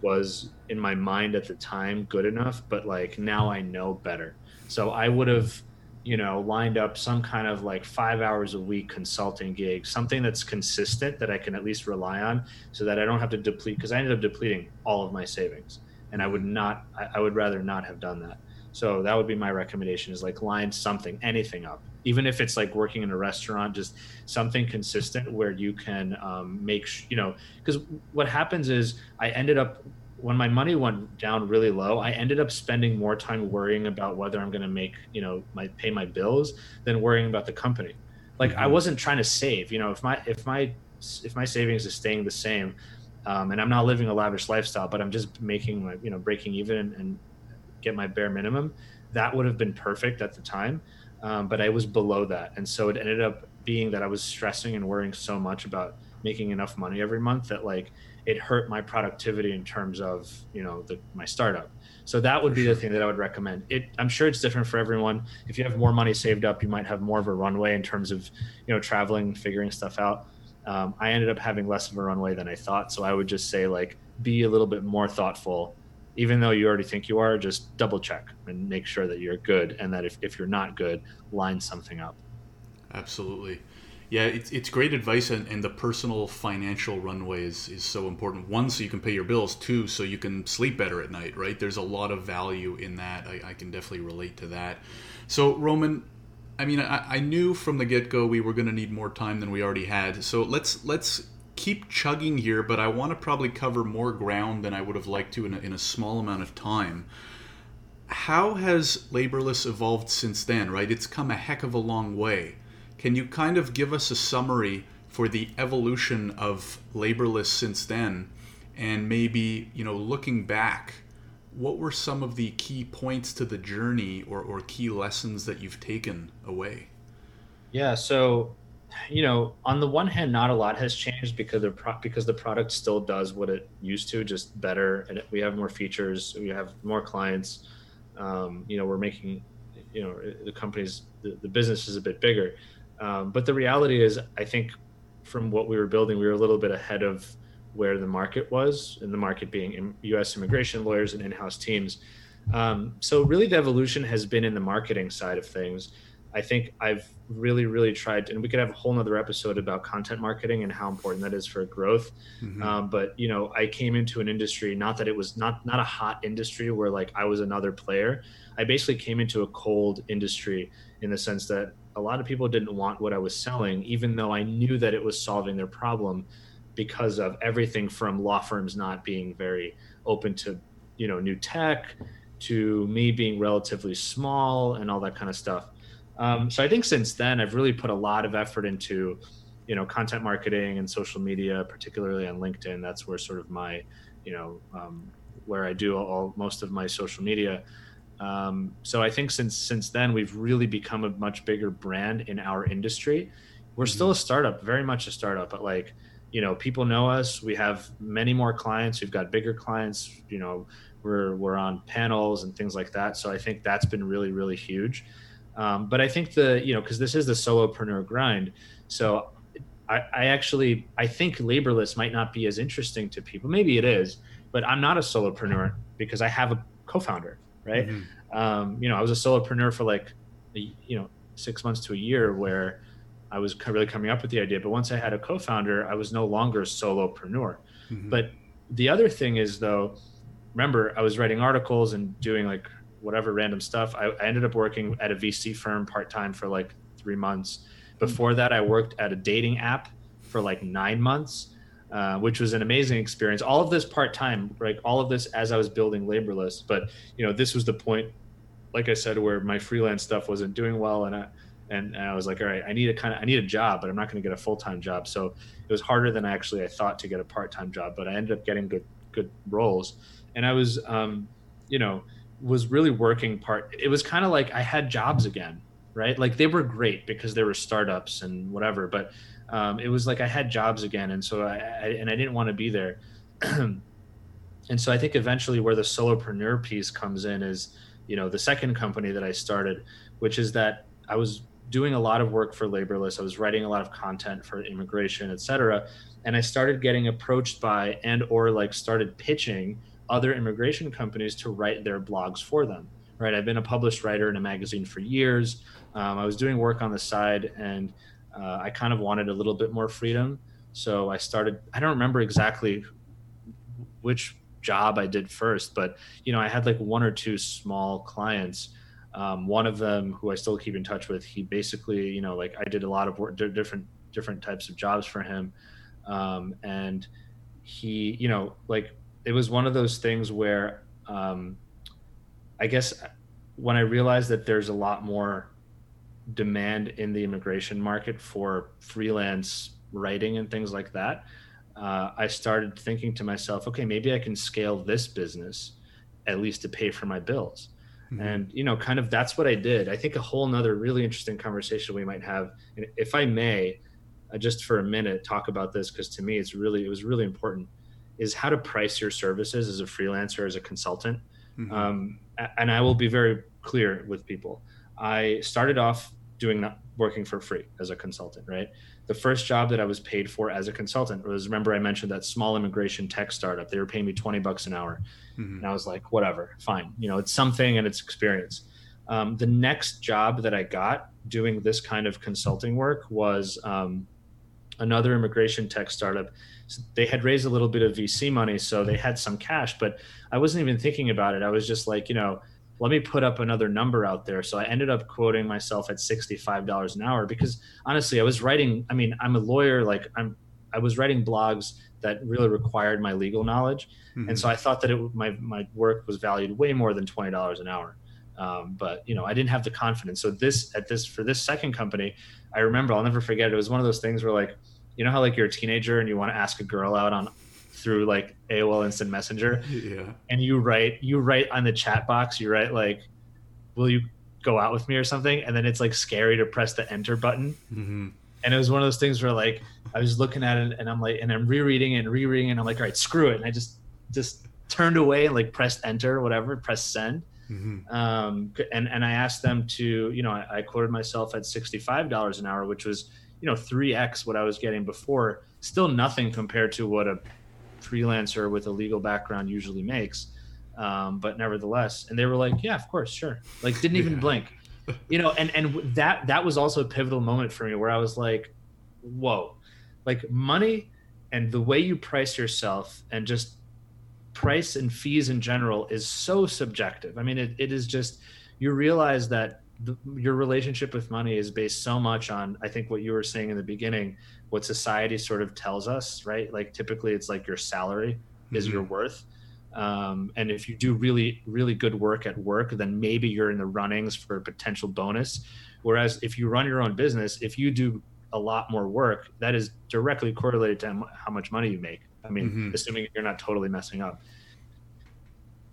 was in my mind at the time good enough but like now i know better. So i would have you know lined up some kind of like five hours a week consulting gig something that's consistent that i can at least rely on so that i don't have to deplete because i ended up depleting all of my savings and i would not I, would rather not have done that. So that would be my recommendation is like line something anything up even if it's like working in a restaurant just something consistent where you can um, make sh- you know because what happens is i ended up when my money went down really low i ended up spending more time worrying about whether i'm going to make you know my pay my bills than worrying about the company like mm-hmm. i wasn't trying to save you know if my if my if my savings is staying the same um, and i'm not living a lavish lifestyle but i'm just making my you know breaking even and, and get my bare minimum that would have been perfect at the time um, but I was below that, and so it ended up being that I was stressing and worrying so much about making enough money every month that like it hurt my productivity in terms of you know the, my startup. So that would be the thing that I would recommend. It I'm sure it's different for everyone. If you have more money saved up, you might have more of a runway in terms of you know traveling, figuring stuff out. Um, I ended up having less of a runway than I thought, so I would just say like be a little bit more thoughtful even though you already think you are, just double check and make sure that you're good. And that if, if you're not good, line something up. Absolutely. Yeah, it's, it's great advice, and, and the personal financial runway is, is so important. One, so you can pay your bills. Two, so you can sleep better at night, right? There's a lot of value in that. I, I can definitely relate to that. So, Roman, I mean, I, I knew from the get go we were going to need more time than we already had. So let's let's keep chugging here, but I want to probably cover more ground than I would have liked to in a, in a small amount of time. How has Laborless evolved since then, right? It's come a heck of a long way. Can you kind of give us a summary for the evolution of Laborless since then? And maybe, you know, looking back, what were some of the key points to the journey or, or key lessons that you've taken away? Yeah, so you know, on the one hand, not a lot has changed because the pro- because the product still does what it used to, just better, and we have more features, we have more clients. Um, you know, we're making, you know, the company's the, the business is a bit bigger, um, but the reality is, I think, from what we were building, we were a little bit ahead of where the market was, and the market being U.S. immigration lawyers and in-house teams. Um, so really, the evolution has been in the marketing side of things. I think I've really, really tried, and we could have a whole nother episode about content marketing and how important that is for growth. Mm-hmm. Um, but you know, I came into an industry not that it was not not a hot industry where like I was another player. I basically came into a cold industry in the sense that a lot of people didn't want what I was selling, even though I knew that it was solving their problem because of everything from law firms not being very open to you know new tech to me being relatively small and all that kind of stuff um, so I think since then, I've really put a lot of effort into, you know, content marketing and social media, particularly on LinkedIn. That's where sort of my, you know, um, where I do all most of my social media. Um, so I think since since then, we've really become a much bigger brand in our industry. We're mm-hmm. still a startup, very much a startup, but like, you know, people know us. We have many more clients. We've got bigger clients. You know, we're we're on panels and things like that. So I think that's been really really huge. Um, but I think the you know because this is the solopreneur grind, so I, I, actually I think laborless might not be as interesting to people. Maybe it is, but I'm not a solopreneur because I have a co-founder, right? Mm-hmm. Um, you know, I was a solopreneur for like a, you know six months to a year where I was really coming up with the idea. But once I had a co-founder, I was no longer a solopreneur. Mm-hmm. But the other thing is though, remember I was writing articles and doing like whatever random stuff. I, I ended up working at a VC firm part time for like three months. Before that, I worked at a dating app for like nine months. uh, which was an amazing experience. All of this part time, like all of this as I was building Laborless. But you know, this was the point, like I said, where my freelance stuff wasn't doing well, and I and, and I was like, all right, I need a kind of I need a job, but I'm not going to get a full time job. So it was harder than I actually I thought to get a part time job, but I ended up getting good good roles, and I was, um, you know, was really working part. It was kind of like I had jobs again, right? Like they were great because they were startups and whatever, but um, it was like I had jobs again, and so I, I and I didn't want to be there. and so I think eventually where the solopreneur piece comes in is, you know, the second company that I started, which is that I was doing a lot of work for Laborless. I was writing a lot of content for immigration, et cetera, and I started getting approached by and or like started pitching other immigration companies to write their blogs for them. Right, I've been a published writer in a magazine for years. Um, I was doing work on the side and uh, I kind of wanted a little bit more freedom. So I started, I don't remember exactly which job I did first, but you know, I had like one or two small clients. Um, one of them who I still keep in touch with, he basically, you know, like I did a lot of work, different, different types of jobs for him. Um, and he, you know, like it was one of those things where, um, I guess when I realized that there's a lot more demand in the immigration market for freelance writing and things like that, uh, I started thinking to myself, okay, maybe I can scale this business at least to pay for my bills. Mm-hmm. And, you know, kind of that's what I did. I think a whole nother really interesting conversation we might have, and if I may, uh, just for a minute, talk about this, because to me, it's really, it was really important, is how to price your services as a freelancer, as a consultant. Mm-hmm. Um, and I will be very clear with people. I started off doing that working for free as a consultant, right? The first job that I was paid for as a consultant was remember I mentioned that small immigration tech startup. They were paying me 20 bucks an hour. Mm-hmm. And I was like, whatever, fine. You know, it's something and it's experience. Um, the next job that I got doing this kind of consulting work was um, another immigration tech startup. They had raised a little bit of VC money, so they had some cash, but I wasn't even thinking about it. I was just like, you know, let me put up another number out there. So I ended up quoting myself at $65 an hour because honestly, I was writing, I mean, I'm a lawyer, like I'm, I was writing blogs that really required my legal knowledge. Mm-hmm. And so I thought that it, my, my work was valued way more than $20 an hour. Um, but you know, I didn't have the confidence. So this, at this, for this second company, I remember, I'll never forget. It was one of those things where like, you know how like you're a teenager and you want to ask a girl out on through like AOL Instant Messenger. Yeah. And you write you write on the chat box, you write like, "Will you go out with me?" or something, and then it's like scary to press the enter button. Mm-hmm. And it was one of those things where like I was looking at it and I'm like, and I'm rereading and rereading and I'm like, all right, screw it, and I just just turned away and like pressed enter or whatever, press send. Mm-hmm. Um, and and I asked them to, you know, I, I quoted myself at sixty five dollars an hour, which was you know three x what I was getting before. Still nothing compared to what a freelancer with a legal background usually makes. Um, but nevertheless, and they were like, yeah, of course, sure. Like didn't even yeah. blink, you know, and, and that, that was also a pivotal moment for me where I was like, whoa, like money and the way you price yourself and just price and fees in general is so subjective. I mean, it, it is just, you realize that the, your relationship with money is based so much on, I think what you were saying in the beginning, what society sort of tells us, right? Like typically it's like your salary is mm-hmm. your worth. Um, and if you do really, really good work at work, then maybe you're in the runnings for a potential bonus. Whereas if you run your own business, if you do a lot more work, that is directly correlated to how much money you make. I mean, mm-hmm. assuming you're not totally messing up.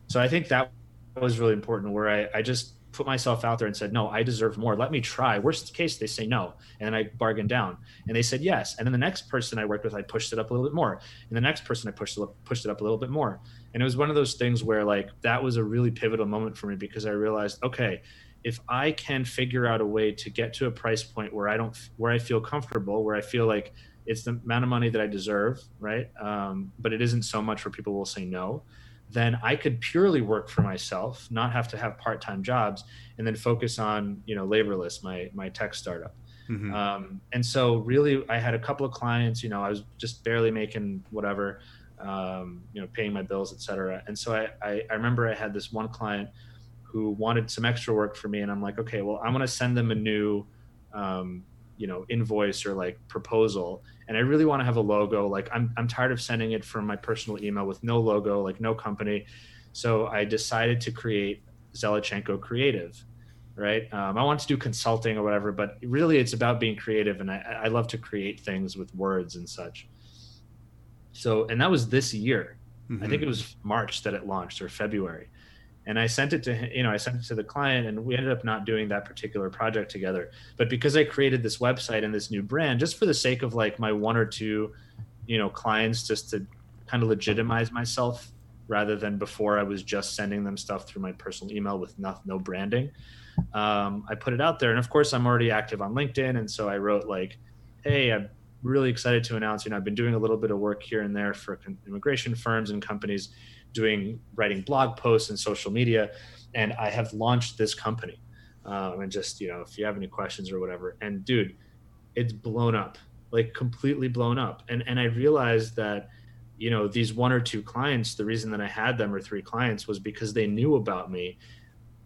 So I think that was really important where I, I just put myself out there and said, no, I deserve more. Let me try. Worst case, they say no. And I bargained down. And they said yes. And then the next person I worked with, I pushed it up a little bit more. And the next person I pushed it up, pushed it up a little bit more. And it was one of those things where like that was a really pivotal moment for me because I realized, okay, if I can figure out a way to get to a price point where I don't, where I feel comfortable, where I feel like it's the amount of money that I deserve, right? Um, but it isn't so much where people will say no then I could purely work for myself, not have to have part-time jobs, and then focus on you know Laborless, my my tech startup. Mm-hmm. Um, and so really, I had a couple of clients. You know, I was just barely making whatever, um, you know, paying my bills, etc. And so I, I I remember I had this one client who wanted some extra work for me, and I'm like, okay, well, I'm going to send them a new um, you know invoice or like proposal and i really want to have a logo like i'm, I'm tired of sending it from my personal email with no logo like no company. So i decided to create Zelichenko creative right? Um, i want to do consulting or whatever but really it's about being creative and I, I love to create things with words and such. So and that was this year. Mm-hmm. i think it was march that it launched or february and I sent it to you know I sent it to the client, and we ended up not doing that particular project together. But because I created this website and this new brand, just for the sake of like my one or two, you know, clients, just to kind of legitimize myself, rather than before I was just sending them stuff through my personal email with no, no branding. Um, I put it out there, and of course, I'm already active on LinkedIn, and so I wrote like, "Hey, I'm really excited to announce. You know, I've been doing a little bit of work here and there for immigration firms and companies." Doing writing blog posts and social media, and I have launched this company. Um, and just you know, if you have any questions or whatever, and dude, it's blown up, like completely blown up. And and I realized that you know these one or two clients the reason that i had them or three clients was because they knew about me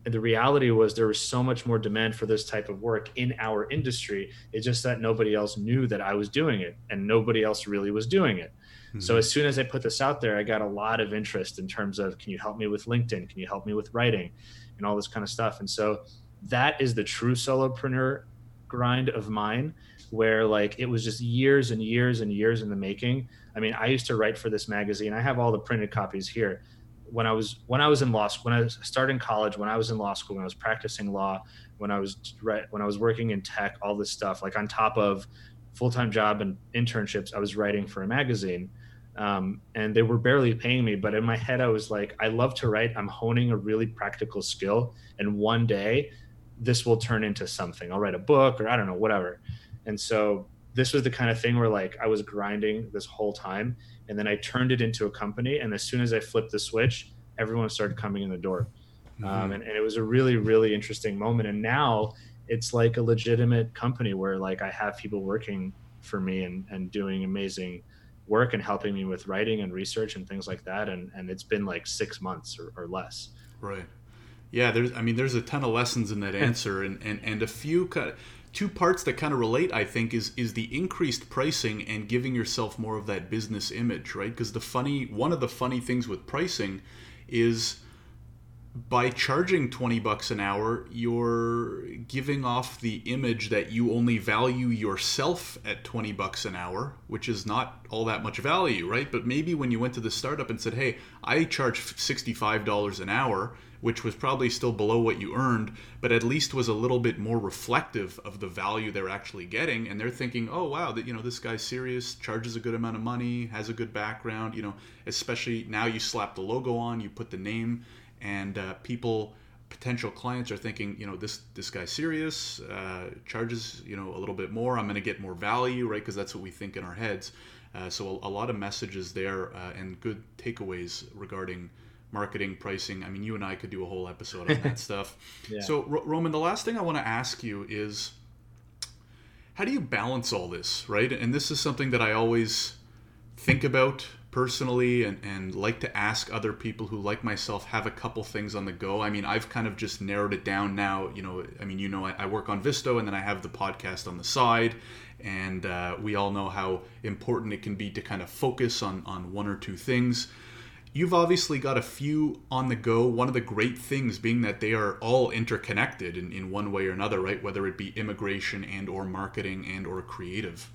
and the reality was there was so much more demand for this type of work in our industry it's just that nobody else knew that i was doing it and nobody else really was doing it Mm-hmm. So as soon as I put this out there, I got a lot of interest in terms of can you help me with LinkedIn? Can you help me with writing and all this kind of stuff? And so that is the true solopreneur grind of mine where like it was just years and years and years in the making. I mean, I used to write for this magazine. I have all the printed copies here. When I was when I was in law when I started in college, when I was in law school, when I was practicing law, when I was when I was working in tech, all this stuff, like on top of full time job and internships, I was writing for a magazine um, and they were barely paying me but in my head i was like i love to write. I'm honing a really practical skill and one day this will turn into something. I'll write a book or i don't know whatever. And so this was the kind of thing where like i was grinding this whole time and then i turned it into a company and as soon as i flipped the switch everyone started coming in the door. Um, mm-hmm. um, and, and it was a really really interesting moment and now it's like a legitimate company where like i have people working for me and, and doing amazing work and helping me with writing and research and things like that. And, and it's been like six months or, or less. Right. Yeah. There's, I mean, there's a ton of lessons in that answer and, and, and a few kind of, two parts that kind of relate i think is is the increased pricing and giving yourself more of that business image right because the funny one of the funny things with pricing is by charging 20 bucks an hour, you're giving off the image that you only value yourself at 20 bucks an hour, which is not all that much value, right? But maybe when you went to the startup and said, hey, I charge $65 an hour, which was probably still below what you earned, but at least was a little bit more reflective of the value they're actually getting. And they're thinking, oh, wow, that, you know, this guy's serious, charges a good amount of money, has a good background, you know, especially now you slap the logo on, you put the name and uh, people potential clients are thinking you know this this guy's serious uh, charges you know a little bit more. I'm going to get more value right? Because that's what we think in our heads. Uh, so a, a, lot of messages there uh, and good takeaways regarding marketing pricing. I mean you and i could do a whole episode on that stuff. Yeah. so R- roman the last thing i want to ask you is how do you balance all this right? And this is something that i always think about personally and, and like to ask other people who like myself have a couple things on the go. I mean i've kind of just narrowed it down now. You know i mean you know i, I work on visto and then i have the podcast on the side. And uh, we all know how important it can be to kind of focus on on one or two things. You've obviously got a few on the go. One of the great things being that they are all interconnected in, in one way or another right? Whether it be immigration and or marketing and or creative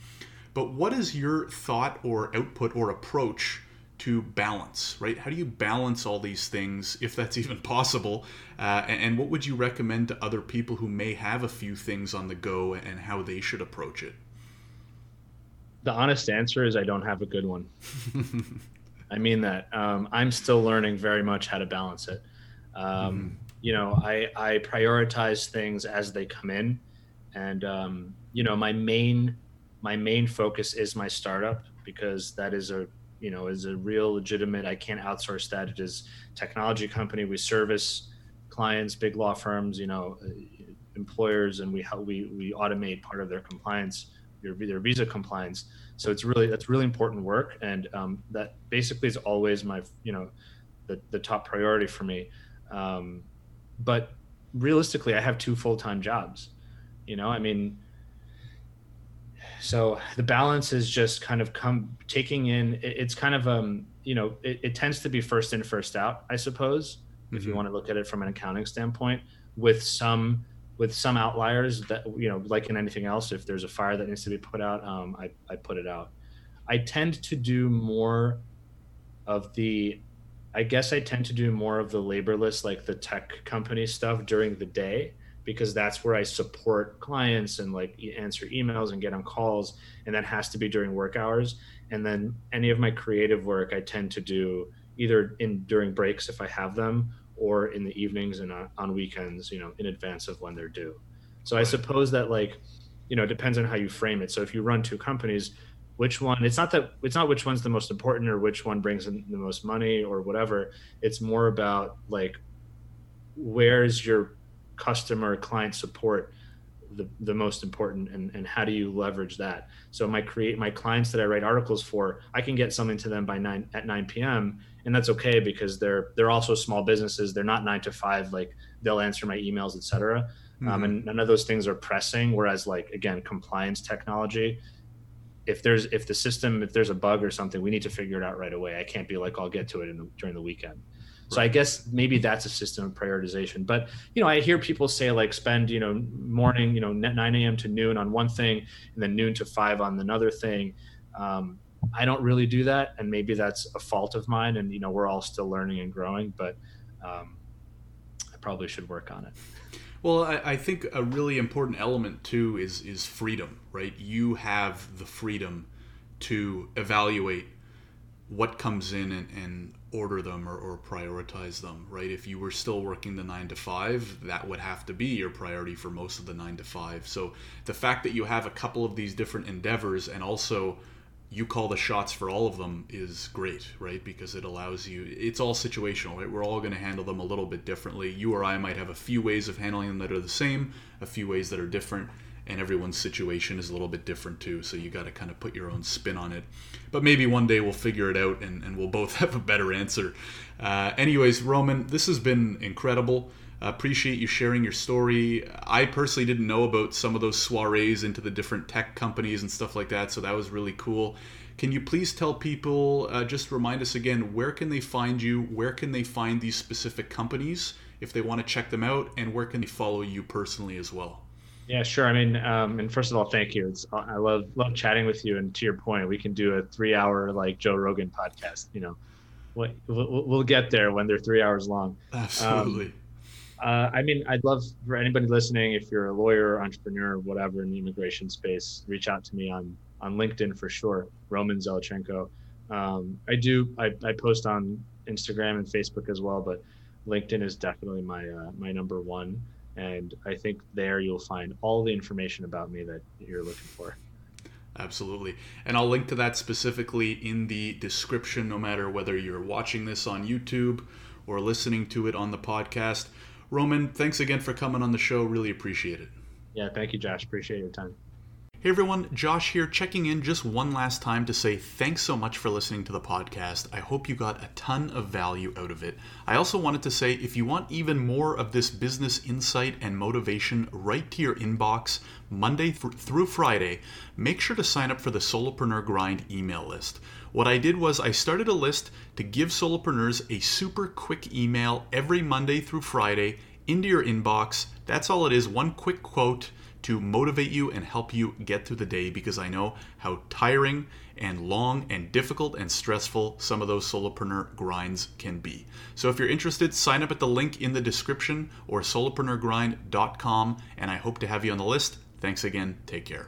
but what is your thought or output or approach to balance, right? How do you balance all these things, if that's even possible? Uh, and, what would you recommend to other people who may have a few things on the go and how they should approach it? The honest answer is I don't have a good one. I mean that. Um, I'm still learning very much how to balance it. Um, mm-hmm. You know, I, I prioritize things as they come in. And, um, you know, my main my main focus is my startup because that is a you know is a real legitimate i can't outsource that. It is technology company. We service clients big law firms you know employers and we help we we automate part of their compliance their, their visa compliance. So it's really that's really important work. And um, that basically is always my you know the, the top priority for me. Um, but realistically i have two full-time jobs. You know i mean so the balance is just kind of come taking in it's kind of um you know it, it tends to be first in first out i suppose mm-hmm. if you mm-hmm. want to look at it from an accounting standpoint with some with some outliers that you know like in anything else if there's a fire that needs to be put out um, I, I put it out i tend to do more of the i guess i tend to do more of the laborless like the tech company stuff during the day because that's where I support clients and like answer emails and get on calls. And that has to be during work hours. And then any of my creative work, I tend to do either in during breaks if I have them or in the evenings and on, on weekends, you know, in advance of when they're due. So I suppose that like, you know, it depends on how you frame it. So if you run two companies, which one it's not that it's not which one's the most important or which one brings in the most money or whatever it's more about like where's your customer client support the, the most important and, and how do you leverage that? So my create my clients that i write articles for i can get something to them by 9 at 9 p.m and that's okay because they're they're also small businesses. They're not 9 to 5 like they'll answer my emails etc um, mm-hmm. um, and none of those things are pressing whereas like again compliance technology if there's if the system if there's a bug or something we need to figure it out right away. I can't be like i'll get to it the, during the weekend so I guess maybe that's a system of prioritization. But you know, I hear people say like spend you know morning you know 9 a.m. to noon on one thing, and then noon to five on another thing. Um, I don't really do that, and maybe that's a fault of mine. And you know, we're all still learning and growing, but um, I probably should work on it. Well, I, I, think a really important element too is is freedom, right? You have the freedom to evaluate what comes in and, and order them or, or, prioritize them, right? If you were still working the nine to five, that would have to be your priority for most of the nine to five. So the fact that you have a couple of these different endeavors and also you call the shots for all of them is great, right? Because it allows you, it's all situational, right? We're all going to handle them a little bit differently. You or I might have a few ways of handling them that are the same, a few ways that are different and everyone's situation is a little bit different too so you got to kind of put your own spin on it. But maybe one day we'll figure it out and, and we'll both have a better answer. Uh, anyways roman this has been incredible. Uh, appreciate you sharing your story. I personally didn't know about some of those soirees into the different tech companies and stuff like that so that was really cool. Can you please tell people uh, just remind us again where can they find you? Where can they find these specific companies if they want to check them out? And where can they follow you personally as well yeah, sure. I mean, um, and first of all, thank you. It's I love love chatting with you. And to your point, we can do a three hour like Joe Rogan podcast. You know, we'll, we'll get there when they're three hours long. Absolutely. Um, uh, I mean, I'd love for anybody listening, if you're a lawyer, entrepreneur, whatever in the immigration space, reach out to me on on LinkedIn for sure. Roman Zelichenko. Um, I do. I, I post on Instagram and Facebook as well, but LinkedIn is definitely my uh, my number one. And I think there you'll find all the information about me that you're looking for. Absolutely. And I'll link to that specifically in the description, no matter whether you're watching this on YouTube or listening to it on the podcast. Roman, thanks again for coming on the show. Really appreciate it. Yeah, thank you, Josh. Appreciate your time. Hey everyone, Josh here, checking in just one last time to say thanks so much for listening to the podcast. I hope you got a ton of value out of it. I also wanted to say if you want even more of this business insight and motivation right to your inbox Monday th- through Friday, make sure to sign up for the Solopreneur Grind email list. What I did was I started a list to give solopreneurs a super quick email every Monday through Friday into your inbox. That's all it is one quick quote to motivate you and help you get through the day because I know how tiring and long and difficult and stressful some of those solopreneur grinds can be. So if you're interested, sign up at the link in the description or solopreneurgrind.com and I hope to have you on the list. Thanks again. Take care.